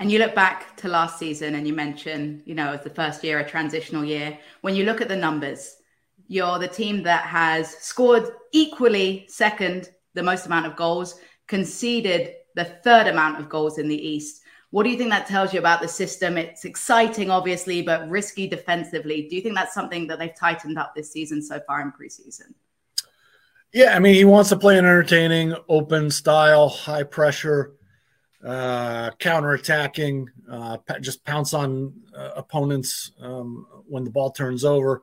And you look back to last season, and you mention you know, as the first year, a transitional year. When you look at the numbers, you're the team that has scored equally second the most amount of goals conceded the third amount of goals in the East. What do you think that tells you about the system? It's exciting, obviously, but risky defensively. Do you think that's something that they've tightened up this season so far in preseason? Yeah, I mean, he wants to play an entertaining, open style, high pressure uh, counterattacking, uh, just pounce on uh, opponents um, when the ball turns over.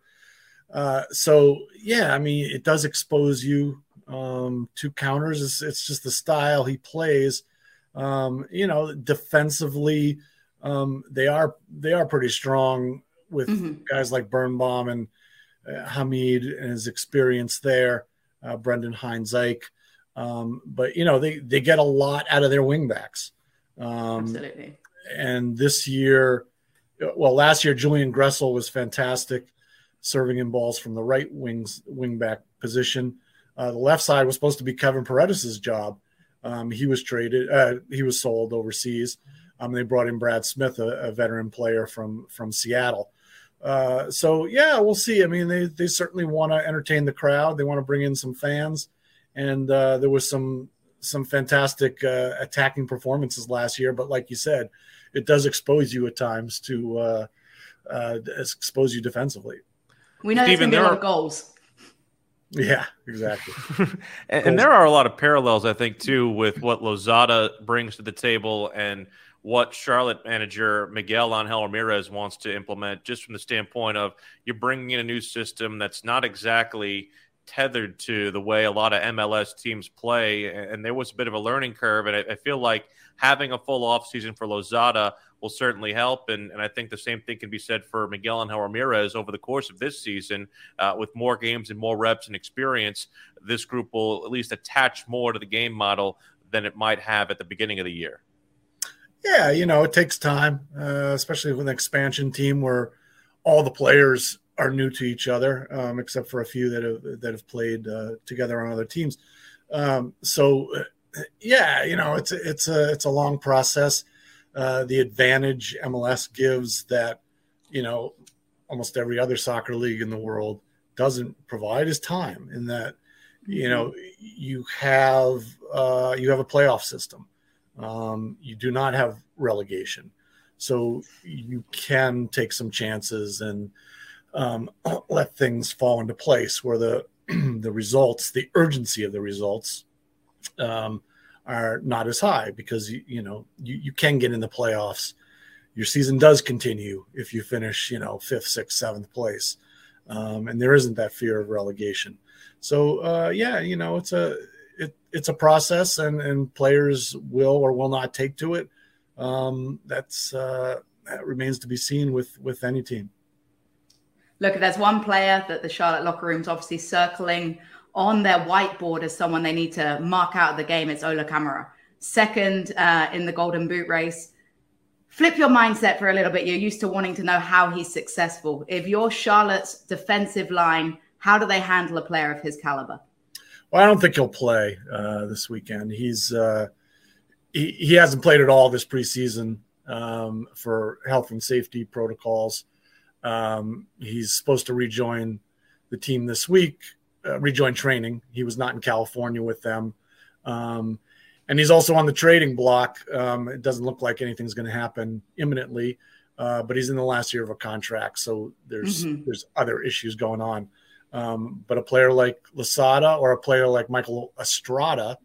Uh, so yeah, I mean, it does expose you um, to counters. It's, it's, just the style he plays. Um, you know, defensively, um, they are they are pretty strong with mm-hmm. guys like Birnbaum and uh, Hamid and his experience there. Uh, Brendan Hines um, but you know they they get a lot out of their wingbacks. Um, Absolutely. And this year, well, last year Julian Gressel was fantastic, serving in balls from the right wings wingback position. Uh, the left side was supposed to be Kevin Paredes's job. Um, he was traded. Uh, he was sold overseas. Um, they brought in Brad Smith, a, a veteran player from from Seattle. Uh, so yeah, we'll see. I mean, they they certainly want to entertain the crowd. They want to bring in some fans, and uh, there was some some fantastic uh, attacking performances last year. But like you said, it does expose you at times to uh, uh, expose you defensively. We know Steven, there's going to be a lot of goals. Yeah, exactly. [laughs] and, and, there are a lot of parallels, I think, too, with what Losada brings to the table and what Charlotte manager Miguel Angel Ramirez wants to implement, just from the standpoint of you're bringing in a new system that's not exactly tethered to the way a lot of MLS teams play. And there was a bit of a learning curve. And I, I feel like having a full offseason for Losada will certainly help. And, and I think the same thing can be said for Miguel Angel Ramirez over the course of this season. Uh, with more games and more reps and experience, this group will at least attach more to the game model than it might have at the beginning of the year. Yeah, you know, it takes time, uh, especially with an expansion team where all the players are new to each other, um, except for a few that have that have played uh, together on other teams. Um, so, yeah, you know, it's it's a it's a long process. Uh, the advantage MLS gives that, you know, almost every other soccer league in the world doesn't provide is time. In that, you know, you have uh, you have a playoff system. Um, you do not have relegation, so you can take some chances and um, [clears throat] let things fall into place where the [clears throat] the results, the urgency of the results, um, are not as high because you you know you, you can get in the playoffs. Your season does continue if you finish you know fifth, sixth, seventh place, um, and there isn't that fear of relegation. So uh, yeah, you know it's a it, it's a process, and and players will or will not take to it. Um, that's uh, that remains to be seen with with any team look, there's one player that the Charlotte locker room's obviously circling on their whiteboard as someone they need to mark out the game. It's Ola Kamara, second uh, in the Golden Boot race. Flip your mindset for a little bit. You're used to wanting to know how he's successful. If you're Charlotte's defensive line, how do they handle a player of his caliber? Well, I don't think he'll play uh, this weekend. He's uh, he, he hasn't played at all this preseason um, for health and safety protocols. Um, he's supposed to rejoin the team this week, uh, rejoin training. He was not in California with them. Um, and he's also on the trading block. Um, it doesn't look like anything's going to happen imminently, uh, but he's in the last year of a contract, so there's mm-hmm. there's other issues going on. Um, but a player like Losada or a player like Michael Estrada,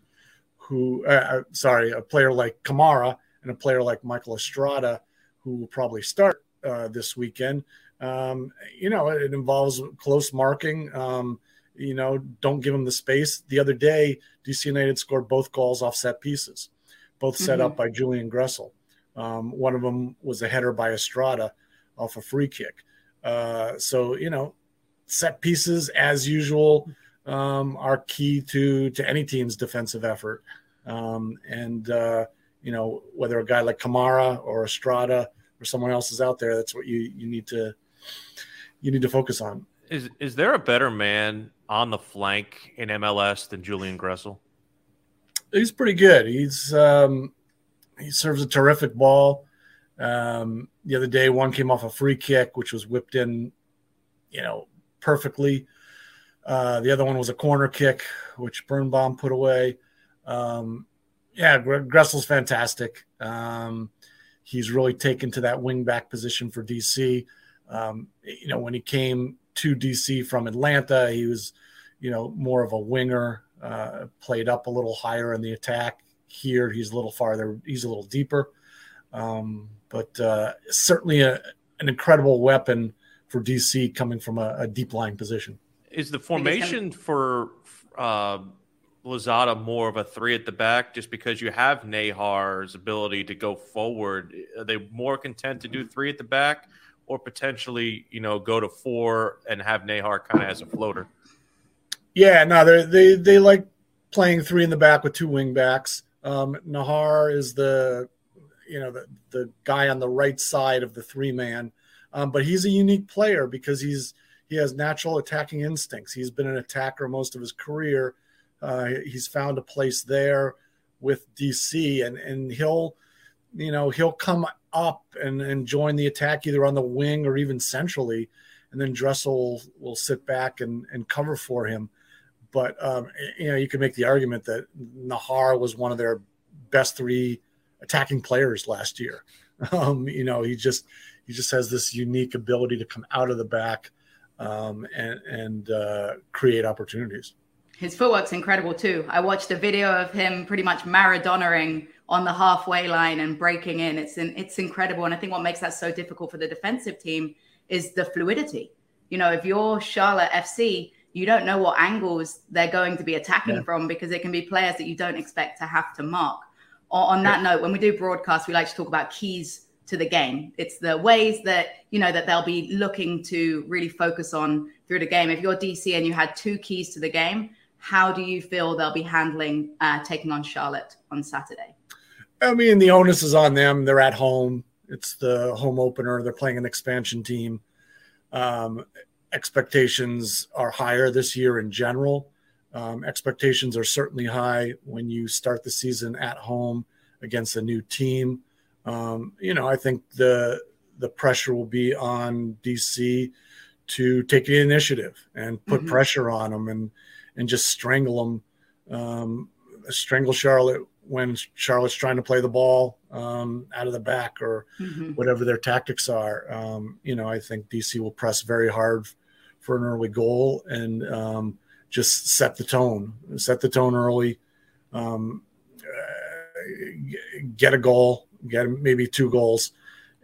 who uh, uh, sorry, a player like Kamara and a player like Michael Estrada, who will probably start uh, this weekend, um, you know, it involves close marking. Um, you know, don't give them the space. The other day, DC United scored both goals off set pieces, both set mm-hmm. up by Julian Gressel. Um, one of them was a header by Estrada off a free kick. Uh, so, you know, set pieces, as usual, um, are key to to any team's defensive effort. Um, and uh, you know, whether a guy like Kamara or Estrada or someone else is out there, that's what you you need to you need to focus on. Is is there a better man on the flank in MLS than Julian Gressel? He's pretty good. He's um, he serves a terrific ball. Um, the other day, one came off a free kick, which was whipped in, you know, perfectly. Uh, the other one was a corner kick, which Birnbaum put away. Um, yeah, Gressel's fantastic. Um, he's really taken to that wing back position for DC. Um, you know, when he came to DC from Atlanta, he was, you know, more of a winger, uh, played up a little higher in the attack. here. He's a little farther. He's a little deeper, um, but uh, certainly a, an incredible weapon for DC coming from a, a deep line position. Is the formation for uh, Losada more of a three at the back just because you have Najar's ability to go forward? Are they more content to do three at the back or potentially, you know, go to four and have Najar kind of as a floater? Yeah, no, they they they like playing three in the back with two wing backs. Um, Najar is the you know the the guy on the right side of the three man, um, but he's a unique player because he's he has natural attacking instincts. He's been an attacker most of his career. Uh, he's found a place there with DC, and and he'll you know he'll come up and, and join the attack either on the wing or even centrally, and then Gressel will, sit back and, and cover for him. But um, you know, you can make the argument that Najar was one of their best three attacking players last year. [laughs] Um, you know, he just he just has this unique ability to come out of the back um, and and uh, create opportunities. His footwork's incredible too. I watched a video of him pretty much Maradonaing on the halfway line and breaking in. It's in, it's incredible, and I think what makes that so difficult for the defensive team is the fluidity. You know, if you're Charlotte FC, you don't know what angles they're going to be attacking yeah. from because it can be players that you don't expect to have to mark. Or On that yeah. note, when we do broadcast, we like to talk about keys to the game. It's the ways that you know that they'll be looking to really focus on through the game. If you're DC and you had two keys to the game, how do you feel they'll be handling uh, taking on Charlotte on Saturday? I mean, the onus is on them. They're at home. It's the home opener. They're playing an expansion team. Um, expectations are higher this year in general. Um, expectations are certainly high when you start the season at home against a new team. Um, you know, I think the the pressure will be on DC to take the initiative and put mm-hmm. pressure on them and and just strangle them, um, strangle Charlotte when Charlotte's trying to play the ball um, out of the back or mm-hmm. whatever their tactics are. Um, you know, I think DC will press very hard for an early goal and um, just set the tone, set the tone early, um, uh, get a goal, get maybe two goals,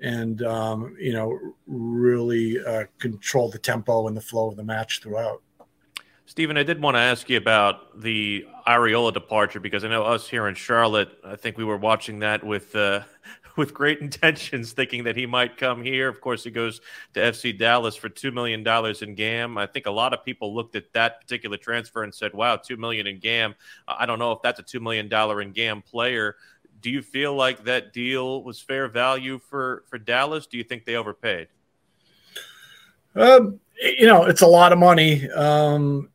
and um, you know really uh, control the tempo and the flow of the match throughout. Steven, I did want to ask you about the Arriola departure because I know us here in Charlotte. I think we were watching that with uh, [laughs] with great intentions, thinking that he might come here. Of course, he goes to FC Dallas for two million dollars in GAM. I think a lot of people looked at that particular transfer and said, "Wow, two million in GAM." I don't know if that's a two million dollar in GAM player. Do you feel like that deal was fair value for for Dallas? Do you think they overpaid? Um, you know, it's a lot of money um,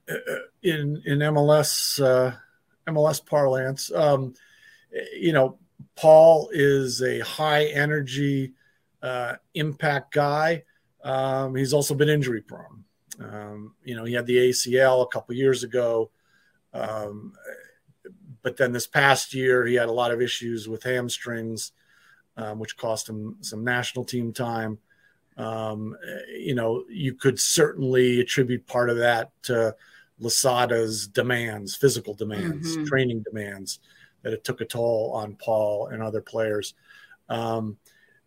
in in MLS uh, MLS parlance. Um, you know, Paul is a high energy uh, impact guy. Um, he's also been injury prone. Um, you know, he had the ACL a couple years ago, um, but then this past year he had a lot of issues with hamstrings, um, which cost him some national team time. Um, you know, you could certainly attribute part of that to Losada's demands, physical demands, mm-hmm. training demands that it took a toll on Paul and other players. Um,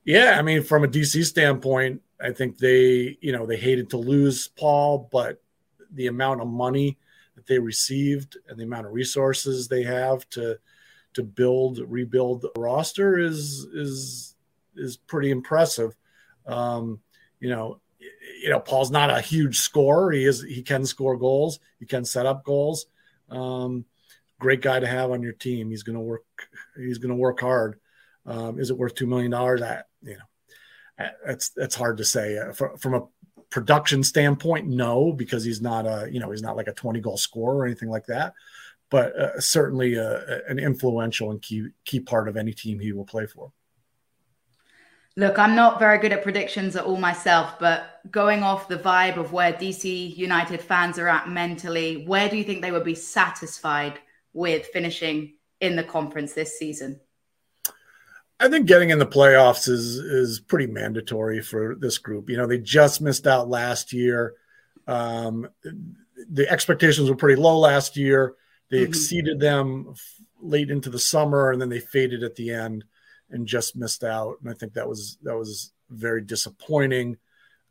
yeah, I mean, from a DC standpoint, I think they, you know, they hated to lose Paul, but the amount of money that they received and the amount of resources they have to to build, rebuild the roster is is is pretty impressive. Um, you know, you know, Paul's not a huge scorer. He is he can score goals, he can set up goals. Um, great guy to have on your team. He's going to work. He's going to work hard. Um, is it worth two million dollars? That you know, that's that's hard to say. Uh, for, from a production standpoint, no, because he's not a you know he's not like a twenty goal scorer or anything like that. But uh, certainly uh, an influential and key key part of any team he will play for. Look, I'm not very good at predictions at all myself, but going off the vibe of where DC United fans are at mentally, where do you think they would be satisfied with finishing in the conference this season? I think getting in the playoffs is is pretty mandatory for this group. You know, they just missed out last year. Um, the expectations were pretty low last year. They mm-hmm. exceeded them late into the summer, and then they faded at the end and just missed out. And I think that was that was very disappointing.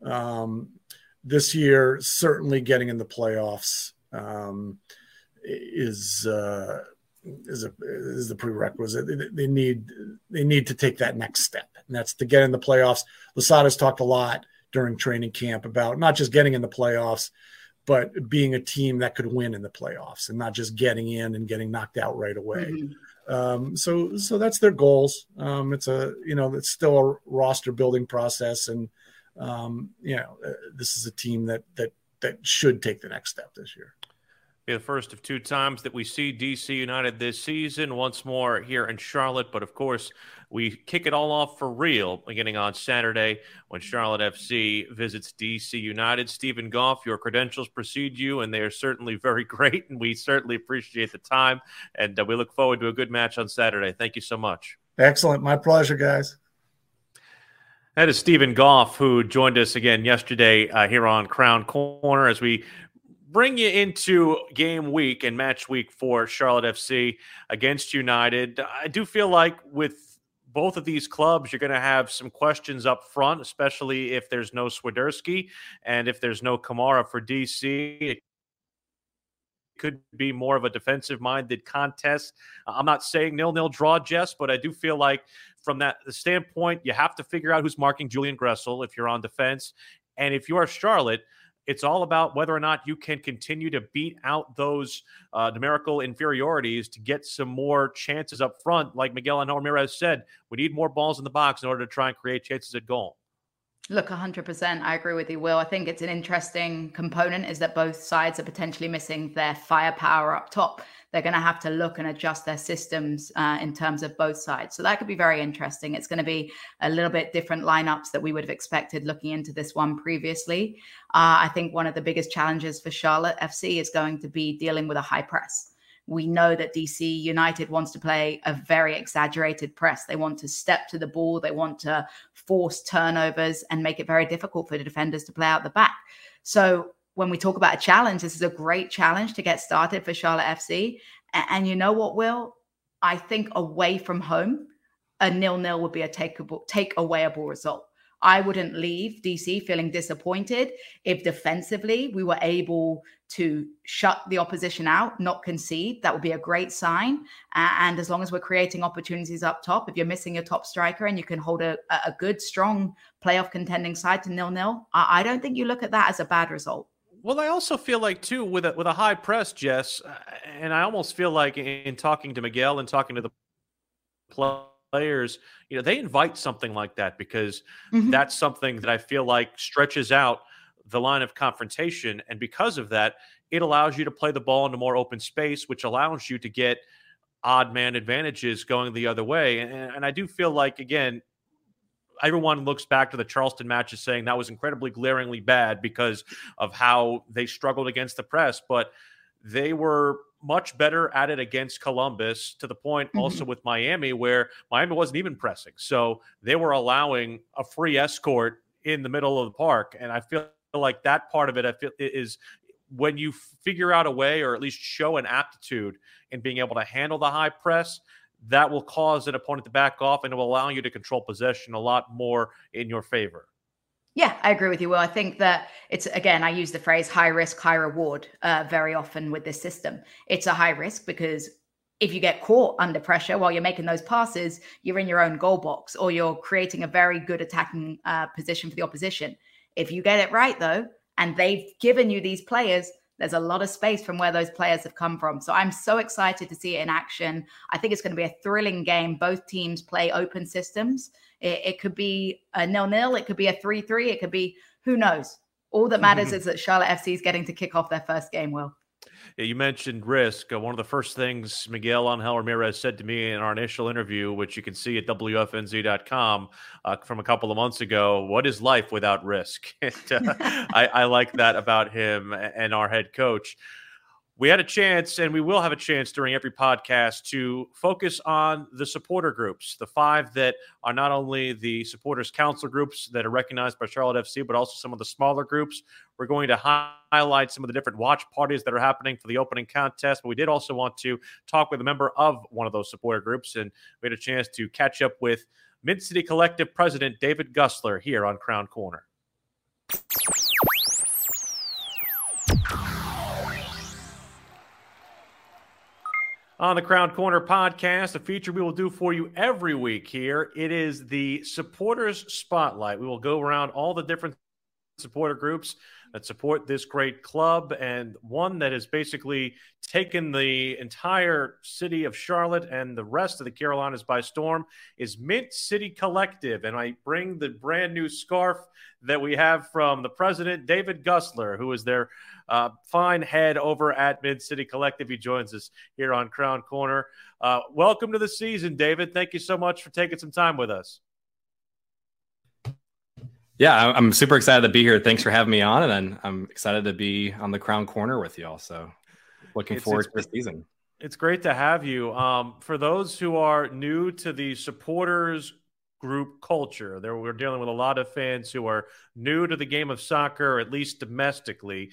Um, this year, certainly getting in the playoffs um, is uh, is a is the prerequisite. They, they, need they need to take that next step, and that's to get in the playoffs. Losada's talked a lot during training camp about not just getting in the playoffs, but being a team that could win in the playoffs, and not just getting in and getting knocked out right away. Mm-hmm. Um, so so that's their goals. Um, it's a you know it's still a roster building process, and um, you know uh, this is a team that that that should take the next step this year be the first of two times that we see DC United this season, once more here in Charlotte. But of course, we kick it all off for real beginning on Saturday when Charlotte FC visits DC United. Steven Goff, your credentials precede you, and they are certainly very [laughs] great. And we certainly appreciate the time. And uh, we look forward to a good match on Saturday. Thank you so much. Excellent. My pleasure, guys. That is Steven Goff, who joined us again yesterday uh, here on Crown Corner as we bring you into game week and match week for Charlotte FC against United. I do feel like with both of these clubs, you're going to have some questions up front, especially if there's no Swiderski and if there's no Kamara for DC. It could be more of a defensive minded contest. I'm not saying nil nil draw, Jess, but I do feel like from that standpoint, you have to figure out who's marking Julian Gressel if you're on defense. And if you are Charlotte, it's all about whether or not you can continue to beat out those uh, numerical inferiorities to get some more chances up front. Like Miguel and Ramirez said, we need more balls in the box in order to try and create chances at goal. Look, 100%. I agree with you, Will. I think it's an interesting component is that both sides are potentially missing their firepower up top they're going to have to look and adjust their systems uh, in terms of both sides. So that could be very interesting. It's going to be a little bit different lineups that we would have expected looking into this one previously. Uh, I think one of the biggest challenges for Charlotte FC is going to be dealing with a high press. We know that DC United wants to play a very exaggerated press. They want to step to the ball, they want to force turnovers and make it very difficult for the defenders to play out the back. So when we talk about a challenge, this is a great challenge to get started for Charlotte FC. And, and you know what, Will? I think away from home, a nil-nil would be a takeable, take-awayable result. I wouldn't leave DC feeling disappointed if defensively we were able to shut the opposition out, not concede. That would be a great sign. And as long as we're creating opportunities up top, if you're missing your top striker and you can hold a, a good, strong playoff contending side to nil nil, I don't think you look at that as a bad result. Well, I also feel like too with a with a high press, Jess, uh, and I almost feel like in talking to Miguel and talking to the players, you know, they invite something like that because mm-hmm. that's something that I feel like stretches out the line of confrontation, and because of that, it allows you to play the ball into more open space, which allows you to get odd man advantages going the other way. And, and I do feel like again, everyone looks back to the Charleston matches saying that was incredibly glaringly bad because of how they struggled against the press, but they were much better at it against Columbus to the point mm-hmm. also with Miami where Miami wasn't even pressing. So they were allowing a free escort in the middle of the park and I feel like that part of it I feel is when you figure out a way or at least show an aptitude in being able to handle the high press, that will cause an opponent to back off and it will allow you to control possession a lot more in your favor. Yeah, I agree with you. Well, I think that it's again, I use the phrase high risk, high reward uh, very often with this system. It's a high risk because if you get caught under pressure while you're making those passes, you're in your own goal box or you're creating a very good attacking uh, position for the opposition. If you get it right, though, and they've given you these players, there's a lot of space from where those players have come from. So I'm so excited to see it in action. I think it's going to be a thrilling game. Both teams play open systems. It, it could be a nil nil. It could be a three three. It could be who knows. All that matters mm-hmm. [laughs] is that Charlotte FC is getting to kick off their first game. Will. You mentioned risk. Uh, one of the first things Miguel Angel Ramirez said to me in our initial interview, which you can see at WFNZ.com uh, from a couple of months ago, what is life without risk? [laughs] and, uh, I, I like that about him and our head coach. We had a chance, and we will have a chance during every podcast to focus on the supporter groups, the five that are not only the supporters council groups that are recognized by Charlotte FC, but also some of the smaller groups. We're going to highlight some of the different watch parties that are happening for the opening contest. But we did also want to talk with a member of one of those supporter groups, and we had a chance to catch up with Mint City Collective President David Gussler here on Crown Corner. On the Crown Corner podcast, a feature we will do for you every week here. It is the supporters spotlight. We will go around all the different supporter groups that support this great club and one that has basically taken the entire city of Charlotte and the rest of the Carolinas by storm is Mint City Collective. And I bring the brand new scarf that we have from the president, David Gussler, who is their uh, fine head over at Mint City Collective. He joins us here on Crown Corner. Uh, welcome to the season, David. Thank you so much for taking some time with us. Yeah, I'm super excited to be here. Thanks for having me on, and I'm excited to be on the Crown Corner with y'all. So, looking it's, forward it's, to the season. It's great to have you. Um, for those who are new to the supporters group culture, there we're dealing with a lot of fans who are new to the game of soccer, at least domestically.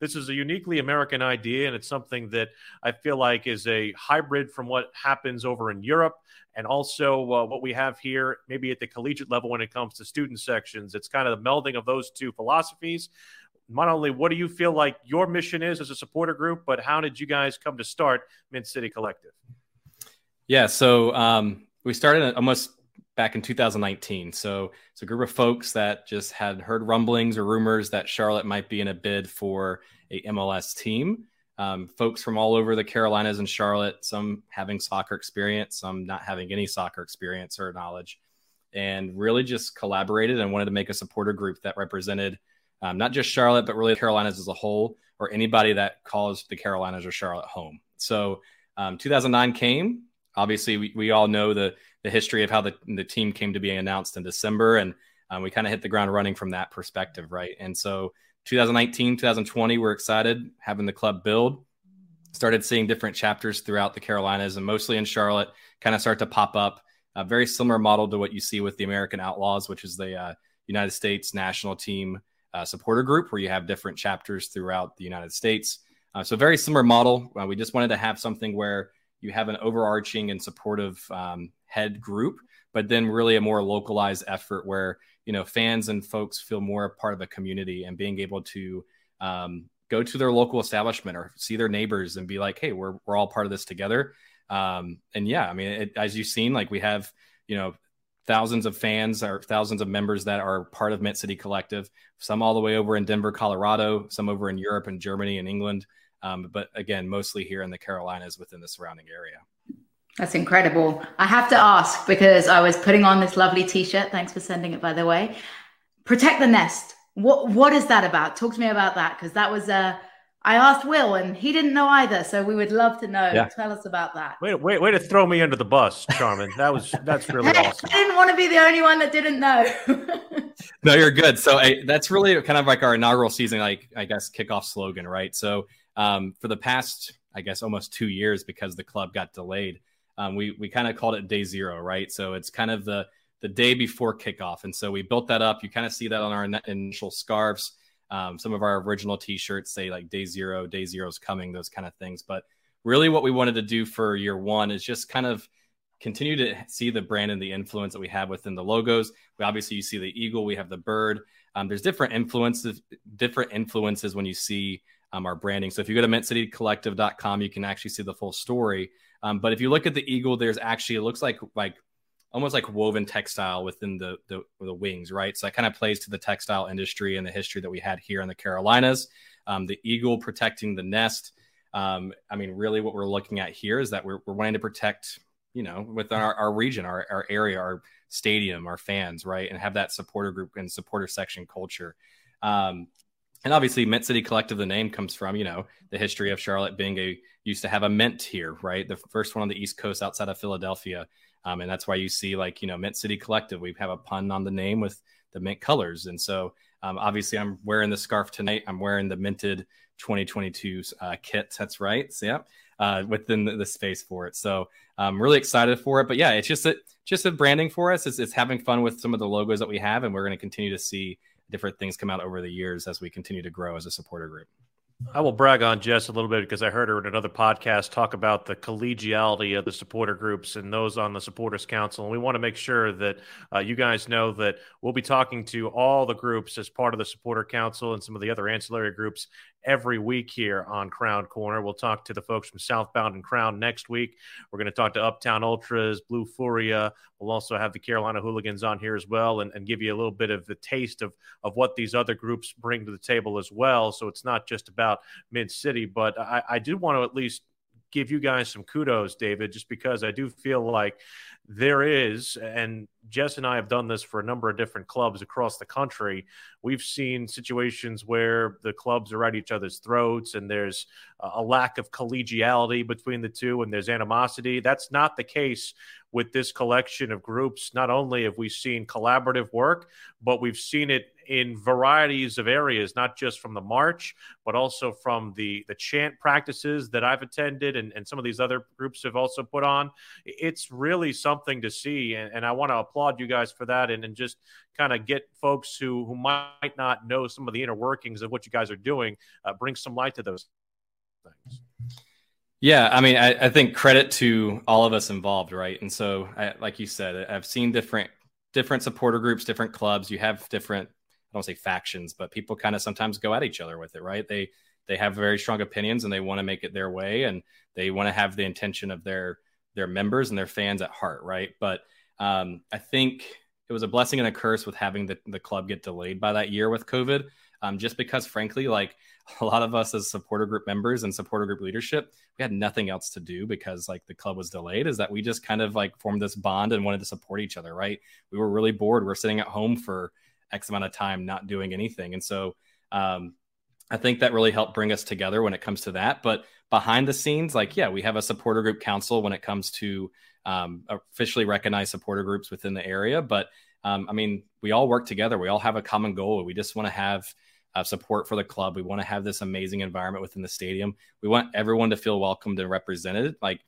This is a uniquely American idea, and it's something that I feel like is a hybrid from what happens over in Europe and also uh, what we have here, maybe at the collegiate level when it comes to student sections. It's kind of the melding of those two philosophies. Not only what do you feel like your mission is as a supporter group, but how did you guys come to start Mint City Collective? Yeah, so um, we started almost back in 2019. So it's a group of folks that just had heard rumblings or rumors that Charlotte might be in a bid for a MLS team. Um, folks from all over the Carolinas and Charlotte, some having soccer experience, some not having any soccer experience or knowledge, and really just collaborated and wanted to make a supporter group that represented um, not just Charlotte, but really Carolinas as a whole, or anybody that calls the Carolinas or Charlotte home. So um, 2009 came. Obviously, we, we all know the the history of how the, the team came to be announced in December. And um, we kind of hit the ground running from that perspective, right? And so 2019, 2020, we're excited having the club build. Started seeing different chapters throughout the Carolinas and mostly in Charlotte kind of start to pop up. A very similar model to what you see with the American Outlaws, which is the uh, United States national team uh, supporter group, where you have different chapters throughout the United States. Uh, so, very similar model. Uh, we just wanted to have something where you have an overarching and supportive um, head group, but then really a more localized effort where you know fans and folks feel more a part of a community and being able to um, go to their local establishment or see their neighbors and be like, hey, we're we're all part of this together. Um, and yeah, I mean, it, as you've seen, like we have you know thousands of fans or thousands of members that are part of Mint City Collective. Some all the way over in Denver, Colorado. Some over in Europe and Germany and England. Um, but again, mostly here in the Carolinas within the surrounding area. That's incredible. I have to ask because I was putting on this lovely t-shirt. Thanks for sending it, by the way. Protect the nest. What what is that about? Talk to me about that because that was uh I asked Will and he didn't know either. So we would love to know. Yeah. Tell us about that. Wait, wait, way to throw me under the bus, Charmin. That was that's [laughs] really hey, awesome. I didn't want to be the only one that didn't know. [laughs] no, you're good. So I, that's really kind of like our inaugural season, like I guess kickoff slogan, right? So um, for the past, I guess, almost two years because the club got delayed um, we we kind of called it day zero, right? So it's kind of the the day before kickoff, and so we built that up. You kind of see that on our initial scarves. Um, some of our original T-shirts say like day zero, day zero is coming, those kind of things. But really, what we wanted to do for year one is just kind of continue to see the brand and the influence that we have within the logos. We obviously you see the eagle, we have the bird. Um, there's different influences, different influences when you see um, our branding. So if you go to mintcitycollective.com, you can actually see the full story. Um, but if you look at the eagle, there's actually it looks like like almost like woven textile within the the, the wings, right? So that kind of plays to the textile industry and the history that we had here in the Carolinas. Um, the eagle protecting the nest. Um, I mean, really, what we're looking at here is that we're, we're wanting to protect, you know, within our, our region, our, our area, our stadium, our fans, right, and have that supporter group and supporter section culture. Um, and obviously mint city collective the name comes from you know the history of charlotte being a used to have a mint here right the first one on the east coast outside of philadelphia um, and that's why you see like you know mint city collective we have a pun on the name with the mint colors and so um, obviously i'm wearing the scarf tonight i'm wearing the minted 2022 uh, kits. That's right. So, yeah, uh, within the, the, space for it. So I'm really excited for it. But yeah, it's just a just a branding for us. It's, it's having fun with some of the logos that we have, and we're going to continue to see different things come out over the years as we continue to grow as a supporter group. I will brag on Jess a little bit because I heard her in another podcast talk about the collegiality of the supporter groups and those on the supporters council. And we want to make sure that uh, you guys know that we'll be talking to all the groups as part of the supporter council and some of the other ancillary groups every week here on Crown Corner. We'll talk to the folks from Southbound and Crown next week. We're going to talk to Uptown Ultras, Blue Furia. We'll also have the Carolina Hooligans on here as well and, and give you a little bit of the taste of, of what these other groups bring to the table as well. So it's not just about Mint City, but I, I do want to at least give you guys some kudos, David, just because I do feel like there is, and Jess and I have done this for a number of different clubs across the country. We've seen situations where the clubs are at each other's throats and there's a lack of collegiality between the two and there's animosity. That's not the case with this collection of groups. Not only have we seen collaborative work, but we've seen it in varieties of areas, not just from the march, but also from the the chant practices that I've attended and, and some of these other groups have also put on. It's really something to see. And, and I want to applaud you guys for that and, and just kind of get folks who, who might not know some of the inner workings of what you guys are doing, uh, bring some light to those things. Yeah, I mean, I, I, think credit to all of us involved, right? And so, I, like you said, I've seen different different supporter groups, different clubs. You have different don't say factions, but people kind of sometimes go at each other with it, right? They they have very strong opinions and they want to make it their way and they want to have the intention of their their members and their fans at heart, right? But um, I think it was a blessing and a curse with having the, the club get delayed by that year with COVID. Um, just because, frankly, like a lot of us as supporter group members and supporter group leadership, we had nothing else to do because like the club was delayed. Is that we just kind of like formed this bond and wanted to support each other, right? We were really bored. We we're sitting at home for X amount of time not doing anything. And so um, I think that really helped bring us together when it comes to that. But behind the scenes, like, yeah, we have a supporter group council when it comes to um, officially recognized supporter groups within the area. But um, I mean, we all work together. We all have a common goal. We just want to have uh, support for the club. We want to have this amazing environment within the stadium. We want everyone to feel welcomed and represented. Like,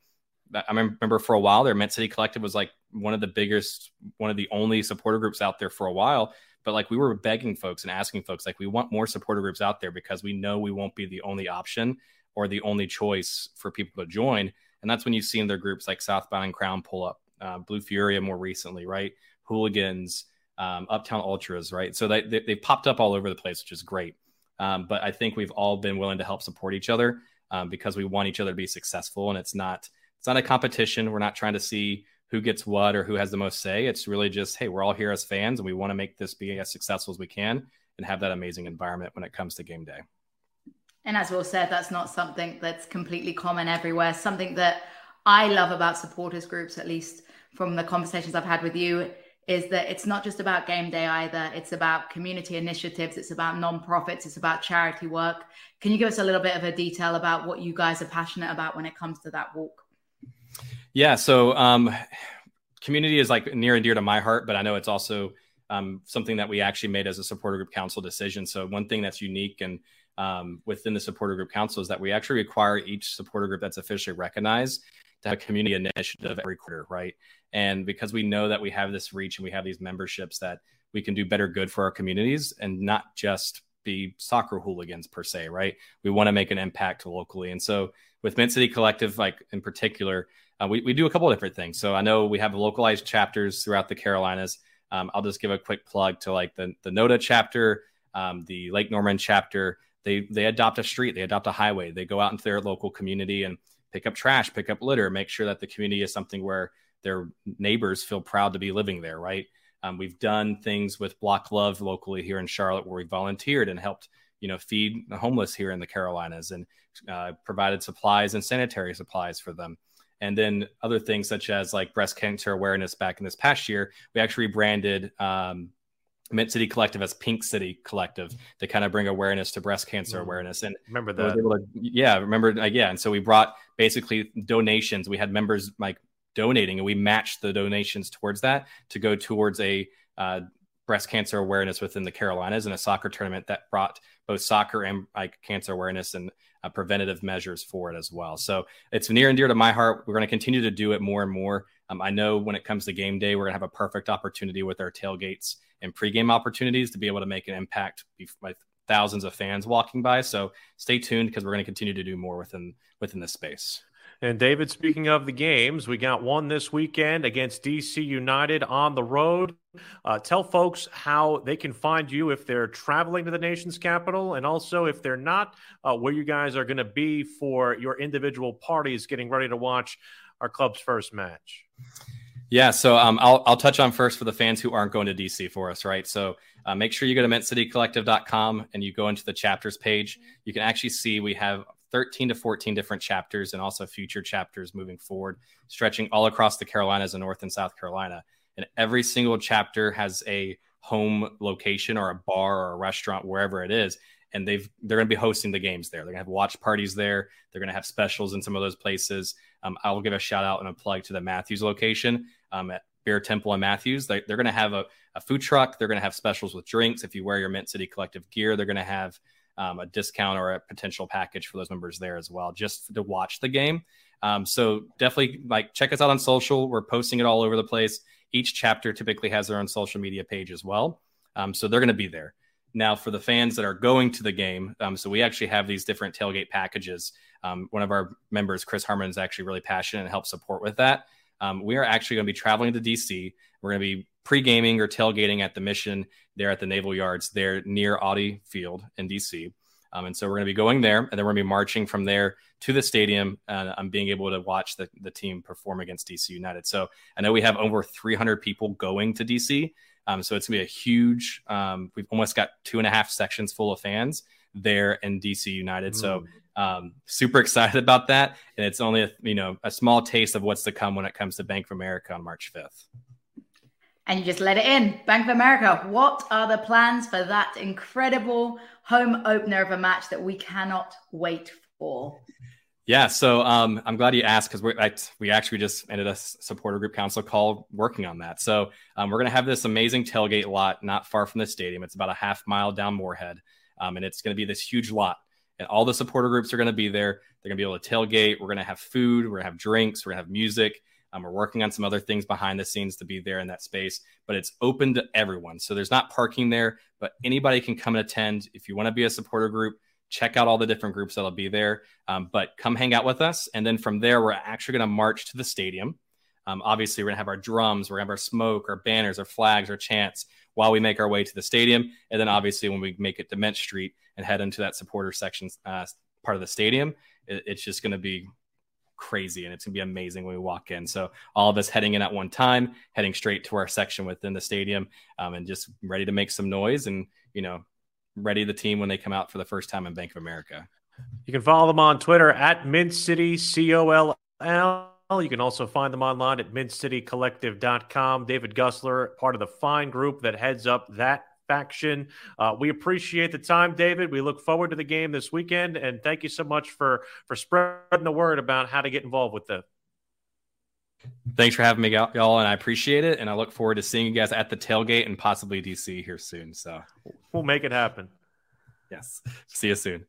I remember for a while there, Mint City Collective was like one of the biggest, one of the only supporter groups out there for a while but like we were begging folks and asking folks like we want more supporter groups out there because we know we won't be the only option or the only choice for people to join. And that's when you've seen their groups like southbound and crown pull up uh, blue furia more recently right? Hooligans um, uptown ultras right? So they, they, have popped up all over the place which is great. Um, but i think we've all been willing to help support each other um, because we want each other to be successful and it's not it's not a competition. We're not trying to see who gets what or who has the most say. It's really just, hey, we're all here as fans and we want to make this be as successful as we can and have that amazing environment when it comes to game day. And as Will said, that's not something that's completely common everywhere. Something that I love about supporters groups, at least from the conversations I've had with you, is that it's not just about game day either. It's about community initiatives, it's about non-profits, it's about charity work. Can you give us a little bit of a detail about what you guys are passionate about when it comes to that walk? Yeah. So, um, community is like near and dear to my heart, but I know it's also um, something that we actually made as a supporter group council decision. So, one thing that's unique and um, within the supporter group council is that we actually require each supporter group that's officially recognized to have a community initiative every quarter, right? And because we know that we have this reach and we have these memberships that we can do better good for our communities and not just be soccer hooligans per se, right? We want to make an impact locally. And so with Mint City Collective, like in particular, uh, we, we do a couple of different things. So I know we have localized chapters throughout the Carolinas. Um, I'll just give a quick plug to like the, the NoDa chapter, um, the Lake Norman chapter. They, they adopt a street, they adopt a highway, they go out into their local community and pick up trash, pick up litter, make sure that the community is something where their neighbors feel proud to be living there, right? Um, we've done things with Block Love locally here in Charlotte where we volunteered and helped, you know, feed the homeless here in the Carolinas and uh, provided supplies and sanitary supplies for them. And then other things such as like breast cancer awareness back in this past year, we actually branded um, Mint City Collective as Pink City Collective to kind of bring awareness to breast cancer mm. awareness. And remember that? To, yeah, remember, like, yeah. And so we brought basically donations. We had members like donating, and we matched the donations towards that to go towards a uh, breast cancer awareness within the Carolinas and a soccer tournament that brought both soccer and like cancer awareness and uh, preventative measures for it as well. So it's near and dear to my heart. We're going to continue to do it more and more. Um, I know when it comes to game day, we're going to have a perfect opportunity with our tailgates and pregame opportunities to be able to make an impact with thousands of fans walking by. So stay tuned because we're going to continue to do more within within this space. And David, speaking of the games, we got one this weekend against DC United on the road. Uh, tell folks how they can find you if they're traveling to the nation's capital, and also if they're not, uh, where you guys are going to be for your individual parties getting ready to watch our club's first match. Yeah, so um, I'll, I'll touch on first for the fans who aren't going to DC for us, right? So uh, make sure you go to mintcitycollective.com and you go into the chapters page. You can actually see we have 13 to 14 different chapters and also future chapters moving forward, stretching all across the Carolinas and North and South Carolina. And every single chapter has a home location or a bar or a restaurant, wherever it is. And they've they're going to be hosting the games there. They're going to have watch parties there. They're going to have specials in some of those places. Um, I will give a shout out and a plug to the Matthews location um, at Beer Temple and Matthews. They, are going to have a, a food truck. They're going to have specials with drinks. If you wear your Mint City Collective gear, they're going to have um, a discount or a potential package for those members there as well, just to watch the game. Um, so definitely like check us out on social. We're posting it all over the place. Each chapter typically has their own social media page as well. Um, so they're going to be there. Now, for the fans that are going to the game, um, so we actually have these different tailgate packages. Um, one of our members, Chris Harmon, is actually really passionate and helps support with that. Um, we are actually going to be traveling to DC. We're going to be pre gaming or tailgating at the mission there at the Naval Yards there near Audi Field in DC. Um, and so we're going to be going there, and then we're going to be marching from there to the stadium. And I'm being able to watch the, the team perform against DC United. So I know we have over 300 people going to DC. Um, so it's going to be a huge, um, we've almost got two and a half sections full of fans there in DC United. Mm. So um, super excited about that. And it's only a, you know, a small taste of what's to come when it comes to Bank of America on March 5th and you just let it in. Bank of America, what are the plans for that incredible home opener of a match that we cannot wait for? Yeah, so um, I'm glad you asked because we actually just ended a supporter group council call working on that. So um, we're going to have this amazing tailgate lot not far from the stadium. It's about a half mile down Moorhead, um, and it's going to be this huge lot. And all the supporter groups are going to be there. They're going to be able to tailgate. We're going to have food. We're going to have drinks. We're going to have music. Um, we're working on some other things behind the scenes to be there in that space, but it's open to everyone. So there's not parking there, but anybody can come and attend. If you want to be a supporter group, check out all the different groups that'll be there. Um, but come hang out with us. And then from there, we're actually going to march to the stadium. Um, obviously, we're going to have our drums, we're going to have our smoke, our banners, our flags, our chants while we make our way to the stadium. And then obviously, when we make it to Mint Street and head into that supporter section uh, part of the stadium, it, it's just going to be crazy and it's going to be amazing when we walk in. So, all of us heading in at one time, heading straight to our section within the stadium um, and just ready to make some noise and, you know, ready the team when they come out for the first time in Bank of America. You can follow them on Twitter at Mint City C O L L. You can also find them online at mintcitycollective.com. David Gussler, part of the fine group that heads up that faction. Uh, we appreciate the time, David. We look forward to the game this weekend, and thank you so much for for spreading the word about how to get involved with the. Thanks for having me, y'all, and I appreciate it. And I look forward to seeing you guys at the tailgate and possibly DC here soon. So we'll make it happen. Yes. See you soon.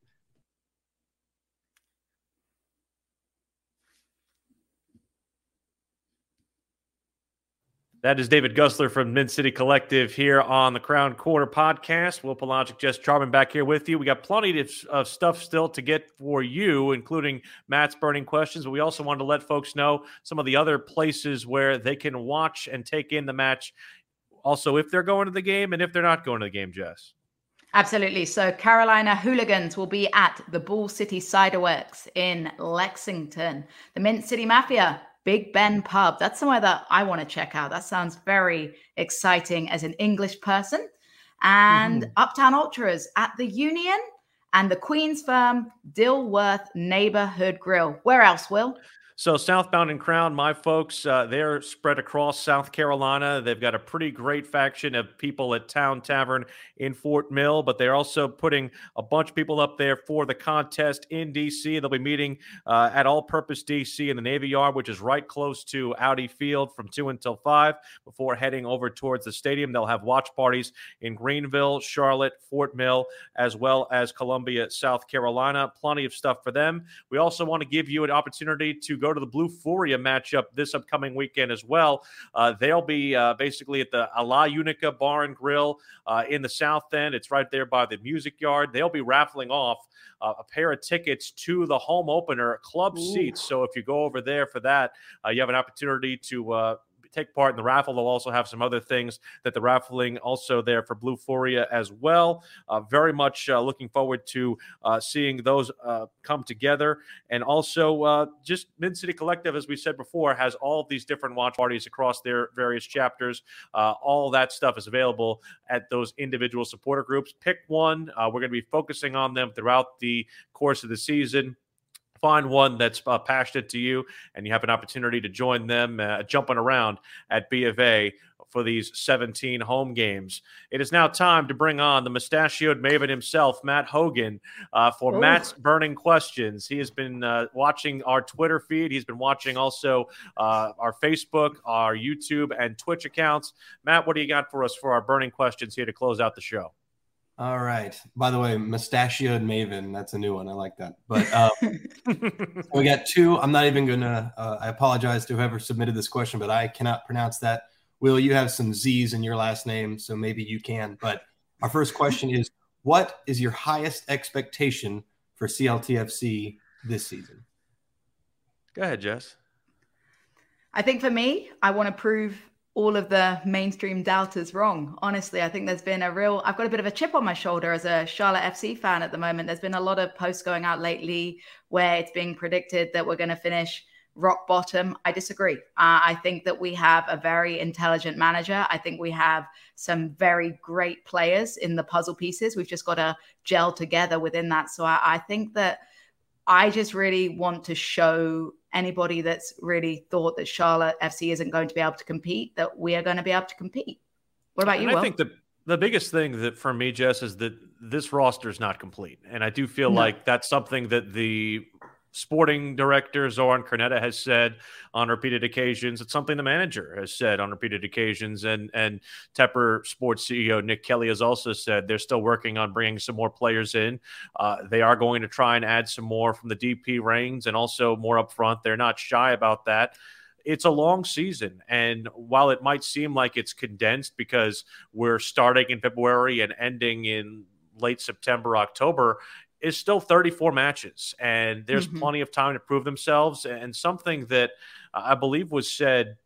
That is David Gussler from Mint City Collective here on the Crown Corner podcast. Will Palaszczuk, Jess Charman back here with you. We got plenty of, of, stuff still to get for you, including Matt's burning questions. But we also wanted to let folks know some of the other places where they can watch and take in the match. Also, if they're going to the game and if they're not going to the game, Jess. Absolutely. So, Carolina Hooligans will be at the Bull City Ciderworks in Lexington. The Mint City Mafia Big Ben Pub. That's somewhere that I want to check out. That sounds very exciting as an English person. And mm-hmm. Uptown Ultras at the Union and the Queen's Firm Dilworth Neighborhood Grill. Where else, Will? So, Southbound and Crown, my folks, uh, they're spread across South Carolina. They've got a pretty great faction of people at Town Tavern in Fort Mill, but they're also putting a bunch of people up there for the contest in DC. They'll be meeting uh, at All Purpose DC in the Navy Yard, which is right close to Audi Field from 2 until 5 before heading over towards the stadium. They'll have watch parties in Greenville, Charlotte, Fort Mill, as well as Columbia, South Carolina. Plenty of stuff for them. We also want to give you an opportunity to go to the Blue Furia matchup this upcoming weekend as well. Uh, they'll be uh, basically at the La Unica Bar and Grill uh, in the South End. It's right there by the Music Yard. They'll be raffling off uh, a pair of tickets to the home opener club Ooh. seats. So if you go over there for that, uh, you have an opportunity to uh, take part in the raffle. They'll also have some other things that the raffling also there for Blue Furia as well. Uh, very much uh, looking forward to uh, seeing those uh, come together. And also, uh, just Mint City Collective, as we said before, has all these different watch parties across their various chapters. All that stuff is available at those individual supporter groups. Pick one. we're going to be focusing on them throughout the course of the season find one that's uh, passionate to you and you have an opportunity to join them uh, jumping around at B of A for these 17 home games. It is now time to bring on the mustachioed maven himself, Matt Hogan, uh, for Ooh. Matt's burning questions. He has been uh, watching our Twitter feed. He's been watching also uh, our Facebook, our YouTube, and Twitch accounts. Matt, what do you got for us for our burning questions here to close out the show? All right. By the way, mustachioed maven. That's a new one. I like that. But uh, [laughs] we got two. I'm not even gonna. Uh, I apologize to whoever submitted this question, but I cannot pronounce that. Will you have some Z's in your last name, so maybe you can. But our first question is: What is your highest expectation for CLTFC this season? Go ahead, Jess. I think for me, I want to prove all of the mainstream doubters wrong. Honestly, I think there's been a real, I've got a bit of a chip on my shoulder as a Charlotte FC fan at the moment. There's been a lot of posts going out lately where it's being predicted that we're going to finish rock bottom. I disagree. Uh, I think that we have a very intelligent manager. I think we have some very great players in the puzzle pieces. We've just got to gel together within that. So I, I think that I just really want to show anybody that's really thought that Charlotte FC isn't going to be able to compete that we are going to be able to compete. What about and you? I think the the biggest thing that for me, Jess, is that this roster is not complete, and I do feel no. like that's something that the sporting director Zoran Krneta has said on repeated occasions. It's something the manager has said on repeated occasions, and and Tepper Sports CEO Nick Kelly has also said they're still working on bringing some more players in. Uh, they are going to try and add some more from the DP reins and also more up front. They're not shy about that it's a long season. And while it might seem like it's condensed because we're starting in February and ending in late September, October, is still 34 matches, and there's mm-hmm. plenty of time to prove themselves. And something that I believe was said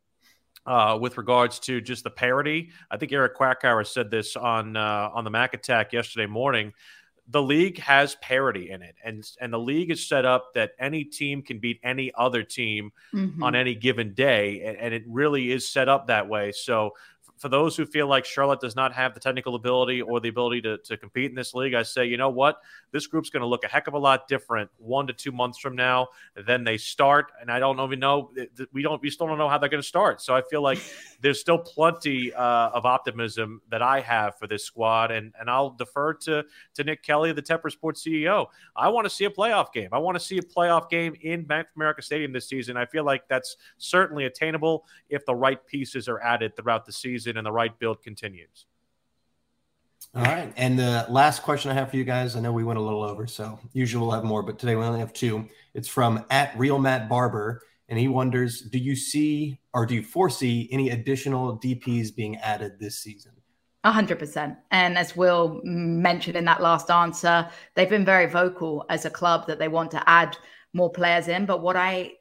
uh, with regards to just the parity. I think Eric Krakauer said this on uh, on the Mac Attack yesterday morning. The league has parity in it, and and the league is set up that any team can beat any other team mm-hmm. on any given day, and, and, it really is set up that way. So for those who feel like Charlotte does not have the technical ability or the ability to, to compete in this league, I say, you know what? This group's going to look a heck of a lot different one to two months from now than they start. And I don't even know, we don't, we still don't know how they're going to start. So I feel like [laughs] there's still plenty uh, of optimism that I have for this squad. And, and I'll defer to, to Nick Kelly, the Tepper Sports CEO. I want to see a playoff game. I want to see a playoff game in Bank of America Stadium this season. I feel like that's certainly attainable if the right pieces are added throughout the season season and the right build continues. All right. And the last question I have for you guys, I know we went a little over, so usually we'll have more, but today we only have two. It's from at Real Matt Barber, and he wonders, do you see or do you foresee any additional DPs being added this season? 100%. And as Will mentioned in that last answer, they've been very vocal as a club that they want to add more players in. But what I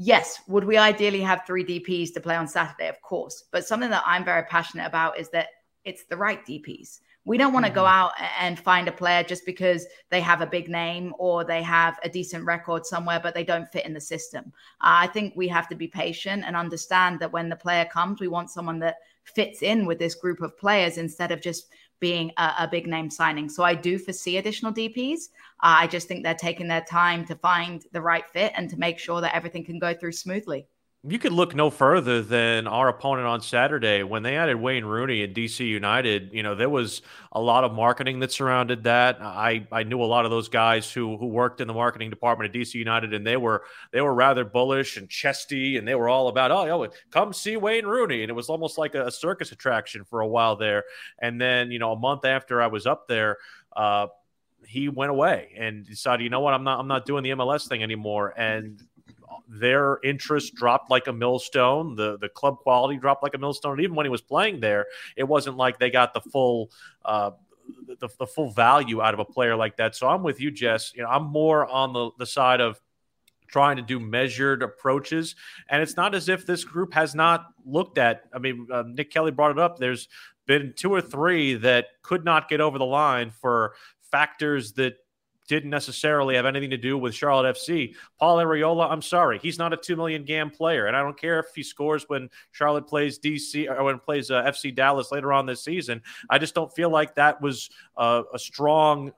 yes, would we ideally have three DPs to play on Saturday? Of course. But something that I'm very passionate about is that it's the right DPs. We don't want to mm-hmm. go out and find a player just because they have a big name or they have a decent record somewhere, but they don't fit in the system. Uh, I think we have to be patient and understand that when the player comes, we want someone that fits in with this group of players instead of just being a, a big name signing. So I do foresee additional DPs. Uh, I just think they're taking their time to find the right fit and to make sure that everything can go through smoothly. You could look no further than our opponent on Saturday when they added Wayne Rooney and DC United. You know, there was a lot of marketing that surrounded that. I, I knew a lot of those guys who who worked in the marketing department at DC United, and they were they were rather bullish and chesty, and they were all about oh, come see Wayne Rooney, and it was almost like a, circus attraction for a while there. And then you know, a month after I was up there. Uh, he went away and decided, you know what, I'm not I'm not doing the MLS thing anymore. And their interest dropped like a millstone. The the club quality dropped like a millstone. And even when he was playing there, it wasn't like they got the full uh, the, the full value out of a player like that. So I'm with you, Jess. You know, I'm more on the, the side of trying to do measured approaches. And it's not as if this group has not looked at. I mean, uh, Nick Kelly brought it up. There's been two or three that could not get over the line for factors that didn't necessarily have anything to do with Charlotte FC. Paul Arriola, I'm sorry, he's not a two million GAM player, and I don't care if he scores when Charlotte plays DC or when plays uh, FC Dallas later on this season. I just don't feel like that was uh, a strong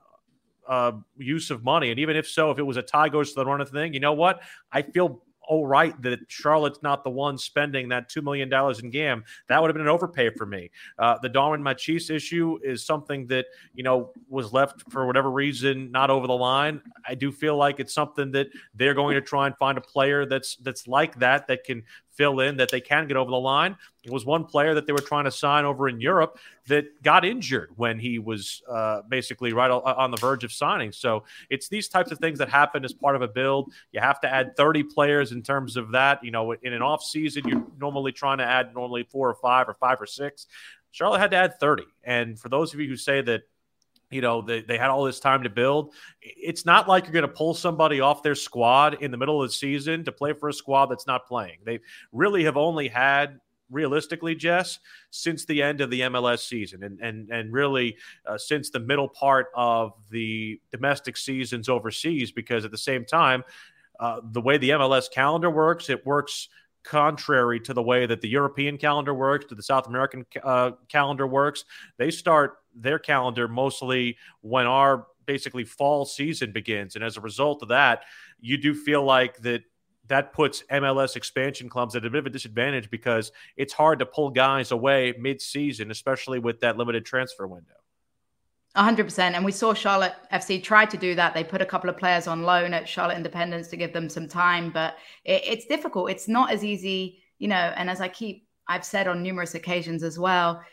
uh, use of money. And even if so, if it was a tie goes to the runner thing, you know what? I feel all right that Charlotte's not the one spending that $2 million in GAM. That would have been an overpay for me. Uh, the Darwin Machis issue is something that, you know, was left for whatever reason not over the line. I do feel like it's something that they're going to try and find a player that's that's like that that can fill in that they can get over the line. It was one player that they were trying to sign over in Europe that got injured when he was uh, basically right on the verge of signing. So it's these types of things that happen as part of a build. You have to add 30 players in terms of that. You know, in an off season, you're normally trying to add normally four or five or five or six. Charlotte had to add 30. And for those of you who say that you know they, they had all this time to build. It's not like you're going to pull somebody off their squad in the middle of the season to play for a squad that's not playing. They really have only had realistically jess since the end of the mls season and and, and really uh, since the middle part of the domestic seasons overseas because at the same time uh, the way the mls calendar works it works contrary to the way that the European calendar works, to the South American uh, calendar works. They start their calendar mostly when our basically fall season begins. And as a result of that, you do feel like that that puts MLS expansion clubs at a bit of a disadvantage because it's hard to pull guys away mid-season, especially with that limited transfer window. 100%. And we saw Charlotte FC try to do that. They put a couple of players on loan at Charlotte Independence to give them some time, but it, it's difficult. It's not as easy, you know. And as I keep, I've said on numerous occasions as well,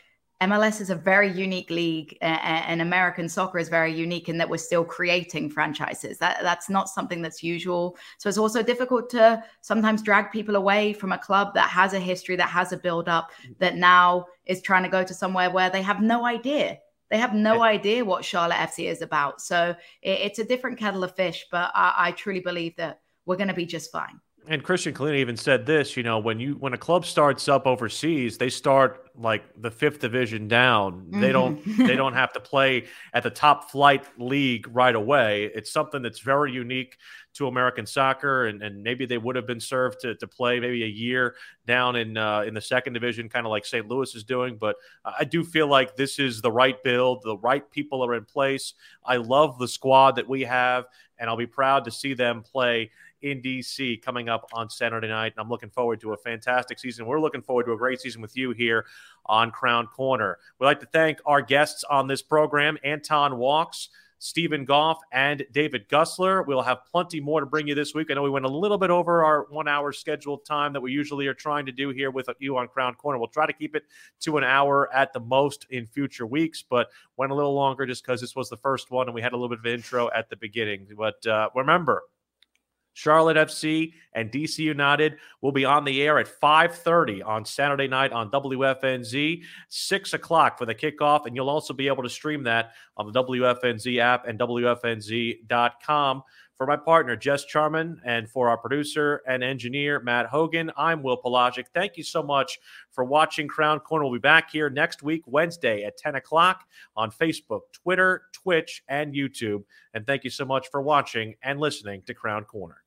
MLS is a very unique league, and American soccer is very unique in that we're still creating franchises. That that's not something that's usual. So it's also difficult to sometimes drag people away from a club that has a history, that has a build up, that now is trying to go to somewhere where they have no idea they have no idea what Charlotte FC is about. So it, it's a different kettle of fish, but I, I truly believe that we're going to be just fine. And Kristijan Kahlina even said this, you know, when you when a club starts up overseas, they start like the fifth division down. Mm-hmm. They don't they don't have to play at the top flight league right away. It's something that's very unique to American soccer, and, and maybe they would have been served to, to play maybe a year down in uh, in the second division, kind of like St. Louis is doing. But I do feel like this is the right build. The right people are in place. I love the squad that we have, and I'll be proud to see them play in DC coming up on Saturday night. And I'm looking forward to a fantastic season. We're looking forward to a great season with you here on Crown Corner. We'd like to thank our guests on this program, Anton Walkes. Steven Goff and David Gussler. We'll have plenty more to bring you this week. I know we went a little bit over our one hour scheduled time that we usually are trying to do here with you on Crown Corner. We'll try to keep it to an hour at the most in future weeks, but went a little longer just because this was the first one and we had a little bit of intro at the beginning. But uh, remember, Charlotte FC and DC United will be on the air at 5:30 on Saturday night on WFNZ, six o'clock for the kickoff, and you'll also be able to stream that on the WFNZ app and WFNZ.com. For my partner Jess Charman and for our producer and engineer Matt Hogan, I'm Will Palaszczuk. Thank you so much for watching Crown Corner. We'll be back here next week, Wednesday at 10 o'clock on Facebook, Twitter, Twitch, and YouTube. And thank you so much for watching and listening to Crown Corner.